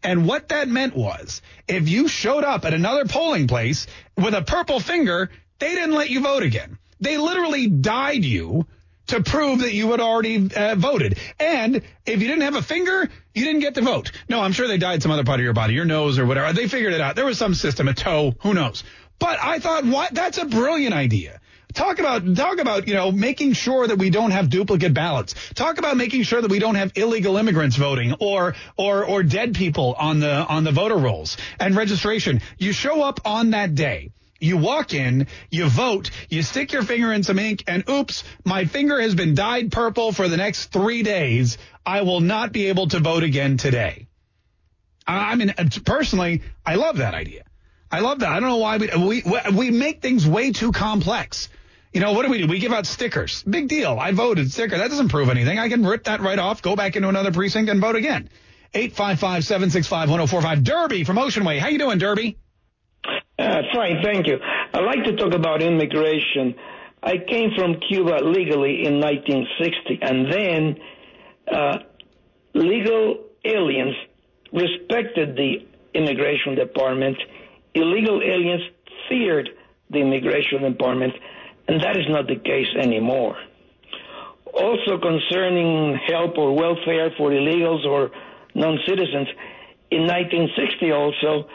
And what that meant was if you showed up at another polling place with a purple finger, they didn't let you vote again. They literally dyed you to prove that you had already uh, voted. And if you didn't have a finger, you didn't get to vote. No, I'm sure they dyed some other part of your body, your nose or whatever. They figured it out. There was some system, a toe, who knows. But I thought, what? That's a brilliant idea. Talk about talk about you know making sure that we don't have duplicate ballots. Talk about making sure that we don't have illegal immigrants voting or or or dead people on the on the voter rolls and registration. You show up on that day. You walk in, you vote, you stick your finger in some ink, and oops, my finger has been dyed purple for the next three days. I will not be able to vote again today. I mean, uh, personally, I love that idea. I love that. I don't know why we, we, we make things way too complex. You know, what do we do? We give out stickers. Big deal. I voted sticker. That doesn't prove anything. I can rip that right off, go back into another precinct and vote again. 855-765-1045. Derby from Ocean Way. How you doing, Derby? Uh, fine, thank you. I'd like to talk about immigration. I came from Cuba legally in 1960, and then uh, legal aliens respected the immigration department. Illegal aliens feared the immigration department, and that is not the case anymore. Also, concerning help or welfare for illegals or non citizens, in 1960 also,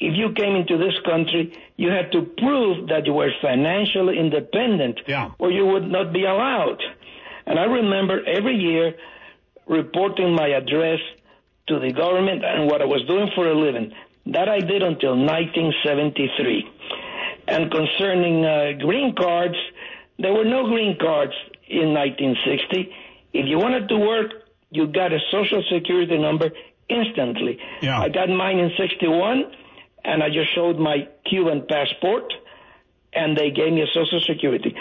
if you came into this country, you had to prove that you were financially independent, yeah. or you would not be allowed. And I remember every year reporting my address to the government and what I was doing for a living. That I did until 1973. And concerning uh, green cards, there were no green cards in 1960. If you wanted to work, you got a social security number instantly. Yeah. I got mine in 61 and I just showed my Cuban passport and they gave me a social security.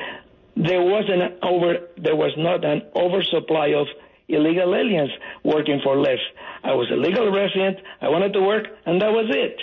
There wasn't over there was not an oversupply of illegal aliens working for less. I was a legal resident. I wanted to work, and that was it.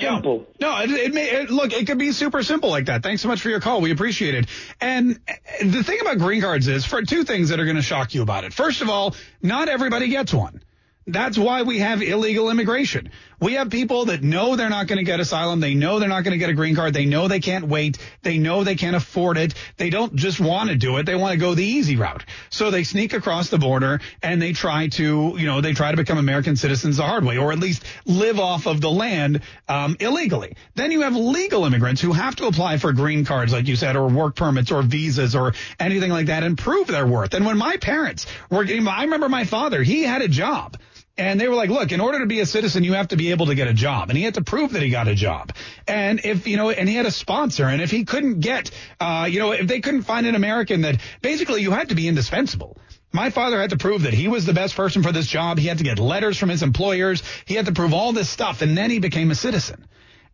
Simple. No, it, it may it, look. It could be super simple like that. Thanks so much for your call. We appreciate it. And eh, the thing about green cards is for two things that are going to shock you about it. First of all, not everybody gets one. That's why we have illegal immigration. We have people that know they're not going to get asylum. They know they're not going to get a green card. They know they can't wait. They know they can't afford it. They don't just want to do it. They want to go the easy route. So they sneak across the border and they try to, you know, they try to become American citizens the hard way or at least live off of the land um, illegally. Then you have legal immigrants who have to apply for green cards, like you said, or work permits or visas or anything like that and prove their worth. And when my parents were, I remember my father, he had a job. And they were like, look, in order to be a citizen, you have to be able to get a job. And he had to prove that he got a job. And if, you know, and he had a sponsor. And if he couldn't get, uh, you know, if they couldn't find an American that basically you had to be indispensable. My father had to prove that he was the best person for this job. He had to get letters from his employers. He had to prove all this stuff. And then he became a citizen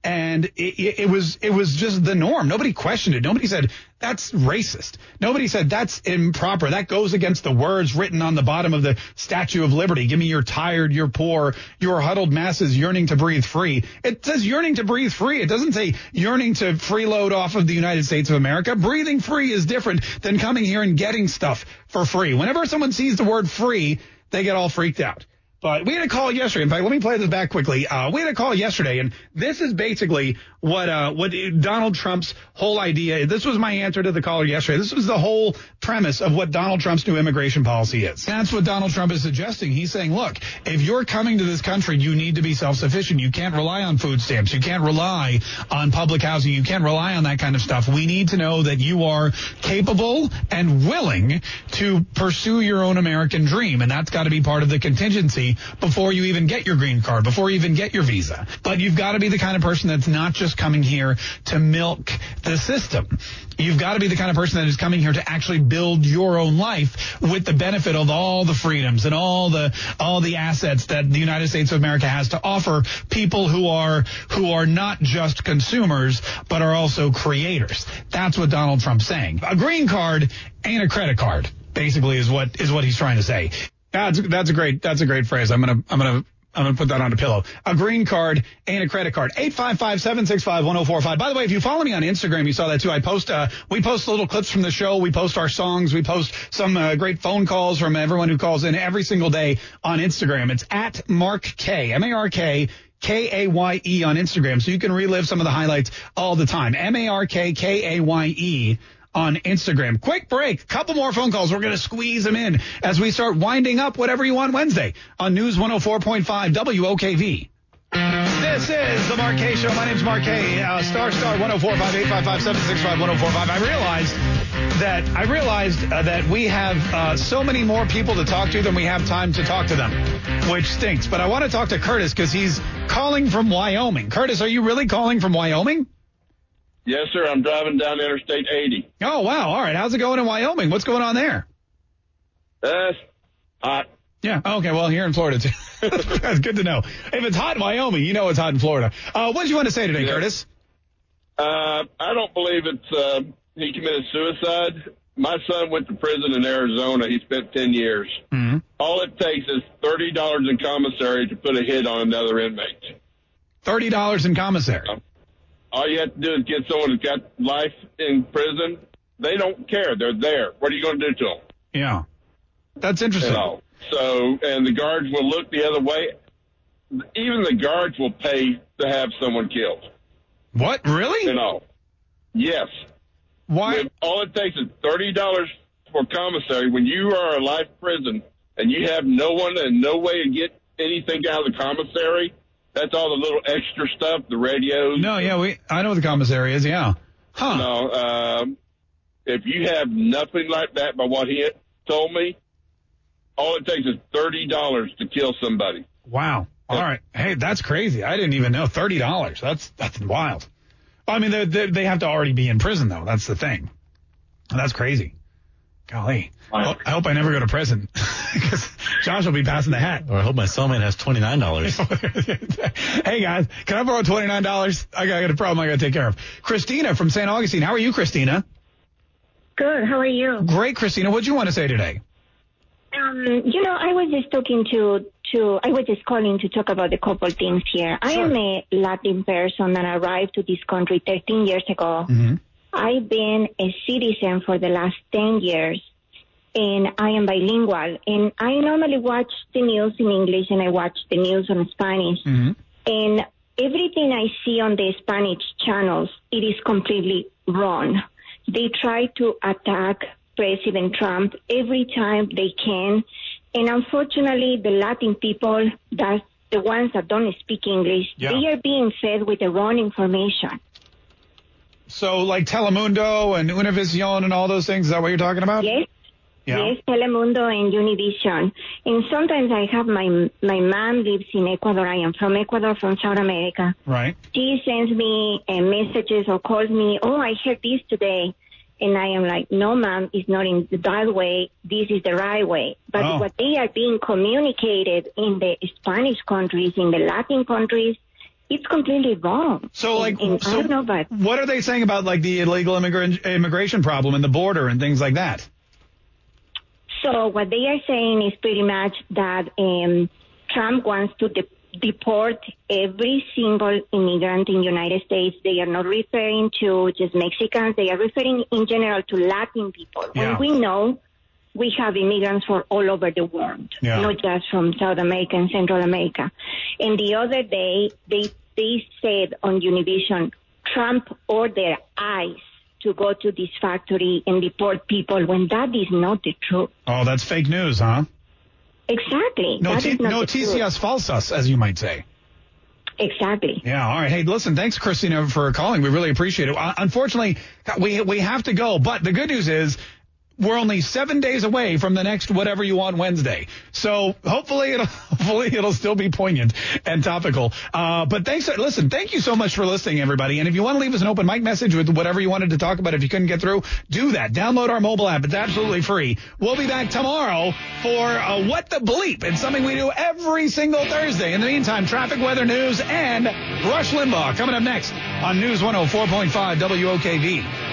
and it, it, was it was just the norm. Nobody questioned it. Nobody said that's racist. Nobody said that's improper. That goes against the words written on the bottom of the Statue of Liberty. Give me your tired, your poor, your huddled masses yearning to breathe free. It says yearning to breathe free. It doesn't say yearning to freeload off of the United States of America. Breathing free is different than coming here and getting stuff for free. Whenever someone sees the word free, they get all freaked out. But we had a call yesterday. In fact, let me play this back quickly. Uh, we had a call yesterday, and this is basically what uh, what Donald Trump's whole idea. This was my answer to the caller yesterday. This was the whole premise of what Donald Trump's new immigration policy is. That's what Donald Trump is suggesting. He's saying, look, if you're coming to this country, you need to be self-sufficient. You can't rely on food stamps. You can't rely on public housing. You can't rely on that kind of stuff. We need to know that you are capable and willing to pursue your own American dream, and that's got to be part of the contingency before you even get your green card, before you even get your visa. But you've got to be the kind of person that's not just coming here to milk the system. You've got to be the kind of person that is coming here to actually build your own life with the benefit of all the freedoms and all the all the assets that the United States of America has to offer people who are who are not just consumers but are also creators. That's what Donald Trump's saying. A green card ain't a credit card. Basically, is what is what he's trying to say. That's that's a great that's a great phrase. I'm gonna I'm gonna I'm going to put that on a pillow. A green card and a credit card. 855-765-1045. By the way, if you follow me on Instagram, you saw that too. I post, uh, we post little clips from the show. We post our songs. We post some uh, great phone calls from everyone who calls in every single day on Instagram. It's at Mark Kaye, M-A-R-K, K-A-Y-E on Instagram. So you can relive some of the highlights all the time. M-A-R-K, K-A-Y-E on Instagram. Quick break. Couple more phone calls. We're going to squeeze them in as we start winding up whatever you want Wednesday on News 104.5 WOKV. This is the Kaye Show. My name's Kaye. Uh, star star 1045 855 765 1045. I realized that I realized uh, that we have uh, so many more people to talk to than we have time to talk to them, which stinks. But I want to talk to Curtis because he's calling from Wyoming. Curtis, are you really calling from Wyoming? Yes, sir. I'm driving down Interstate 80. Oh wow! All right, how's it going in Wyoming? What's going on there? Uh, hot. Yeah. Okay. Well, here in Florida too. (laughs) That's good to know. If it's hot in Wyoming, you know it's hot in Florida. Uh, what did you want to say today, Yeah. Curtis? Uh, I don't believe it's uh, he committed suicide. My son went to prison in Arizona. He spent 10 years. Mm-hmm. All it takes is $30 in commissary to put a hit on another inmate. Thirty dollars in commissary. All you have to do is get someone who's got life in prison. They don't care. They're there. What are you going to do to them? Yeah. That's interesting. So, and the guards will look the other way. Even the guards will pay to have someone killed. What? Really? You know? Yes. Why? all it takes is thirty dollars for commissary when you are a life prison and you have no one and no way to get anything out of the commissary. That's all the little extra stuff, the radios. No, yeah, we. I know what the commissary is. Yeah. Huh. No, um, if you have nothing like that by what he told me, all it takes is thirty dollars to kill somebody. Wow. All right. Hey, that's crazy. I didn't even know thirty dollars. That's that's wild. I mean, they, they they have to already be in prison though. That's the thing. That's crazy. Golly. I hope I never go to prison (laughs) because Josh will be passing the hat. Or I hope my cellmate has twenty nine dollars. (laughs) hey guys, can I borrow twenty nine dollars? I got, a problem I got to take care of. Christina from St. Augustine. How are you, Christina? Good. How are you? Great, Christina. What do you want to say today? Um, you know, I was just talking to to. I was just calling to talk about a couple things here. I am a Latin person that arrived to this country 13 years ago. I've been a citizen for the last 10 years, and I am bilingual. And I normally watch the news in English and I watch the news in Spanish. Mm-hmm. And everything I see on the Spanish channels, it is completely wrong. They try to attack President Trump every time they can. And unfortunately, the Latin people, that's the ones that don't speak English, Yeah. they are being fed with the wrong information. So, like Telemundo and Univision and all those things. Is that what you're talking about? Yes. Yeah. Yes, Telemundo and Univision. And sometimes I have my my mom lives in Ecuador. I am from Ecuador, from South America. Right. She sends me uh, messages or calls me. Oh, I heard this today, and I am like, no, mom, it's not in the that way. This is the right way. But Oh. what they are being communicated in the Spanish countries, in the Latin countries, it's completely wrong. So, like, And I so don't know, but what are they saying about like the illegal immigrant immigration problem and the border and things like that? So what they are saying is pretty much that um, Trump wants to de- deport every single immigrant in the United States. They are not referring to just Mexicans. They are referring in general to Latin people. Yeah. And we know we have immigrants from all over the world, Yeah. not just from South America and Central America. And the other day, they they said on Univision, Trump ordered ICE to go to this factory and deport people when that is not the truth. Oh, that's fake news, huh? Exactly. No, t- no. TCS falsus, as you might say. Exactly. Yeah. All right. Hey, listen. Thanks, Christina, for calling. We really appreciate it. Uh, unfortunately, we we have to go. But the good news is. We're only seven days away from the next whatever you want Wednesday, so hopefully it'll (laughs) hopefully it'll still be poignant and topical. Uh, but thanks, listen, thank you so much for listening, everybody. And if you want to leave us an open mic message with whatever you wanted to talk about, if you couldn't get through, do that. Download our mobile app; it's absolutely free. We'll be back tomorrow for uh, what the bleep. It's something we do every single Thursday. In the meantime, traffic, weather, news, and Rush Limbaugh coming up next on News 104.5 WOKV.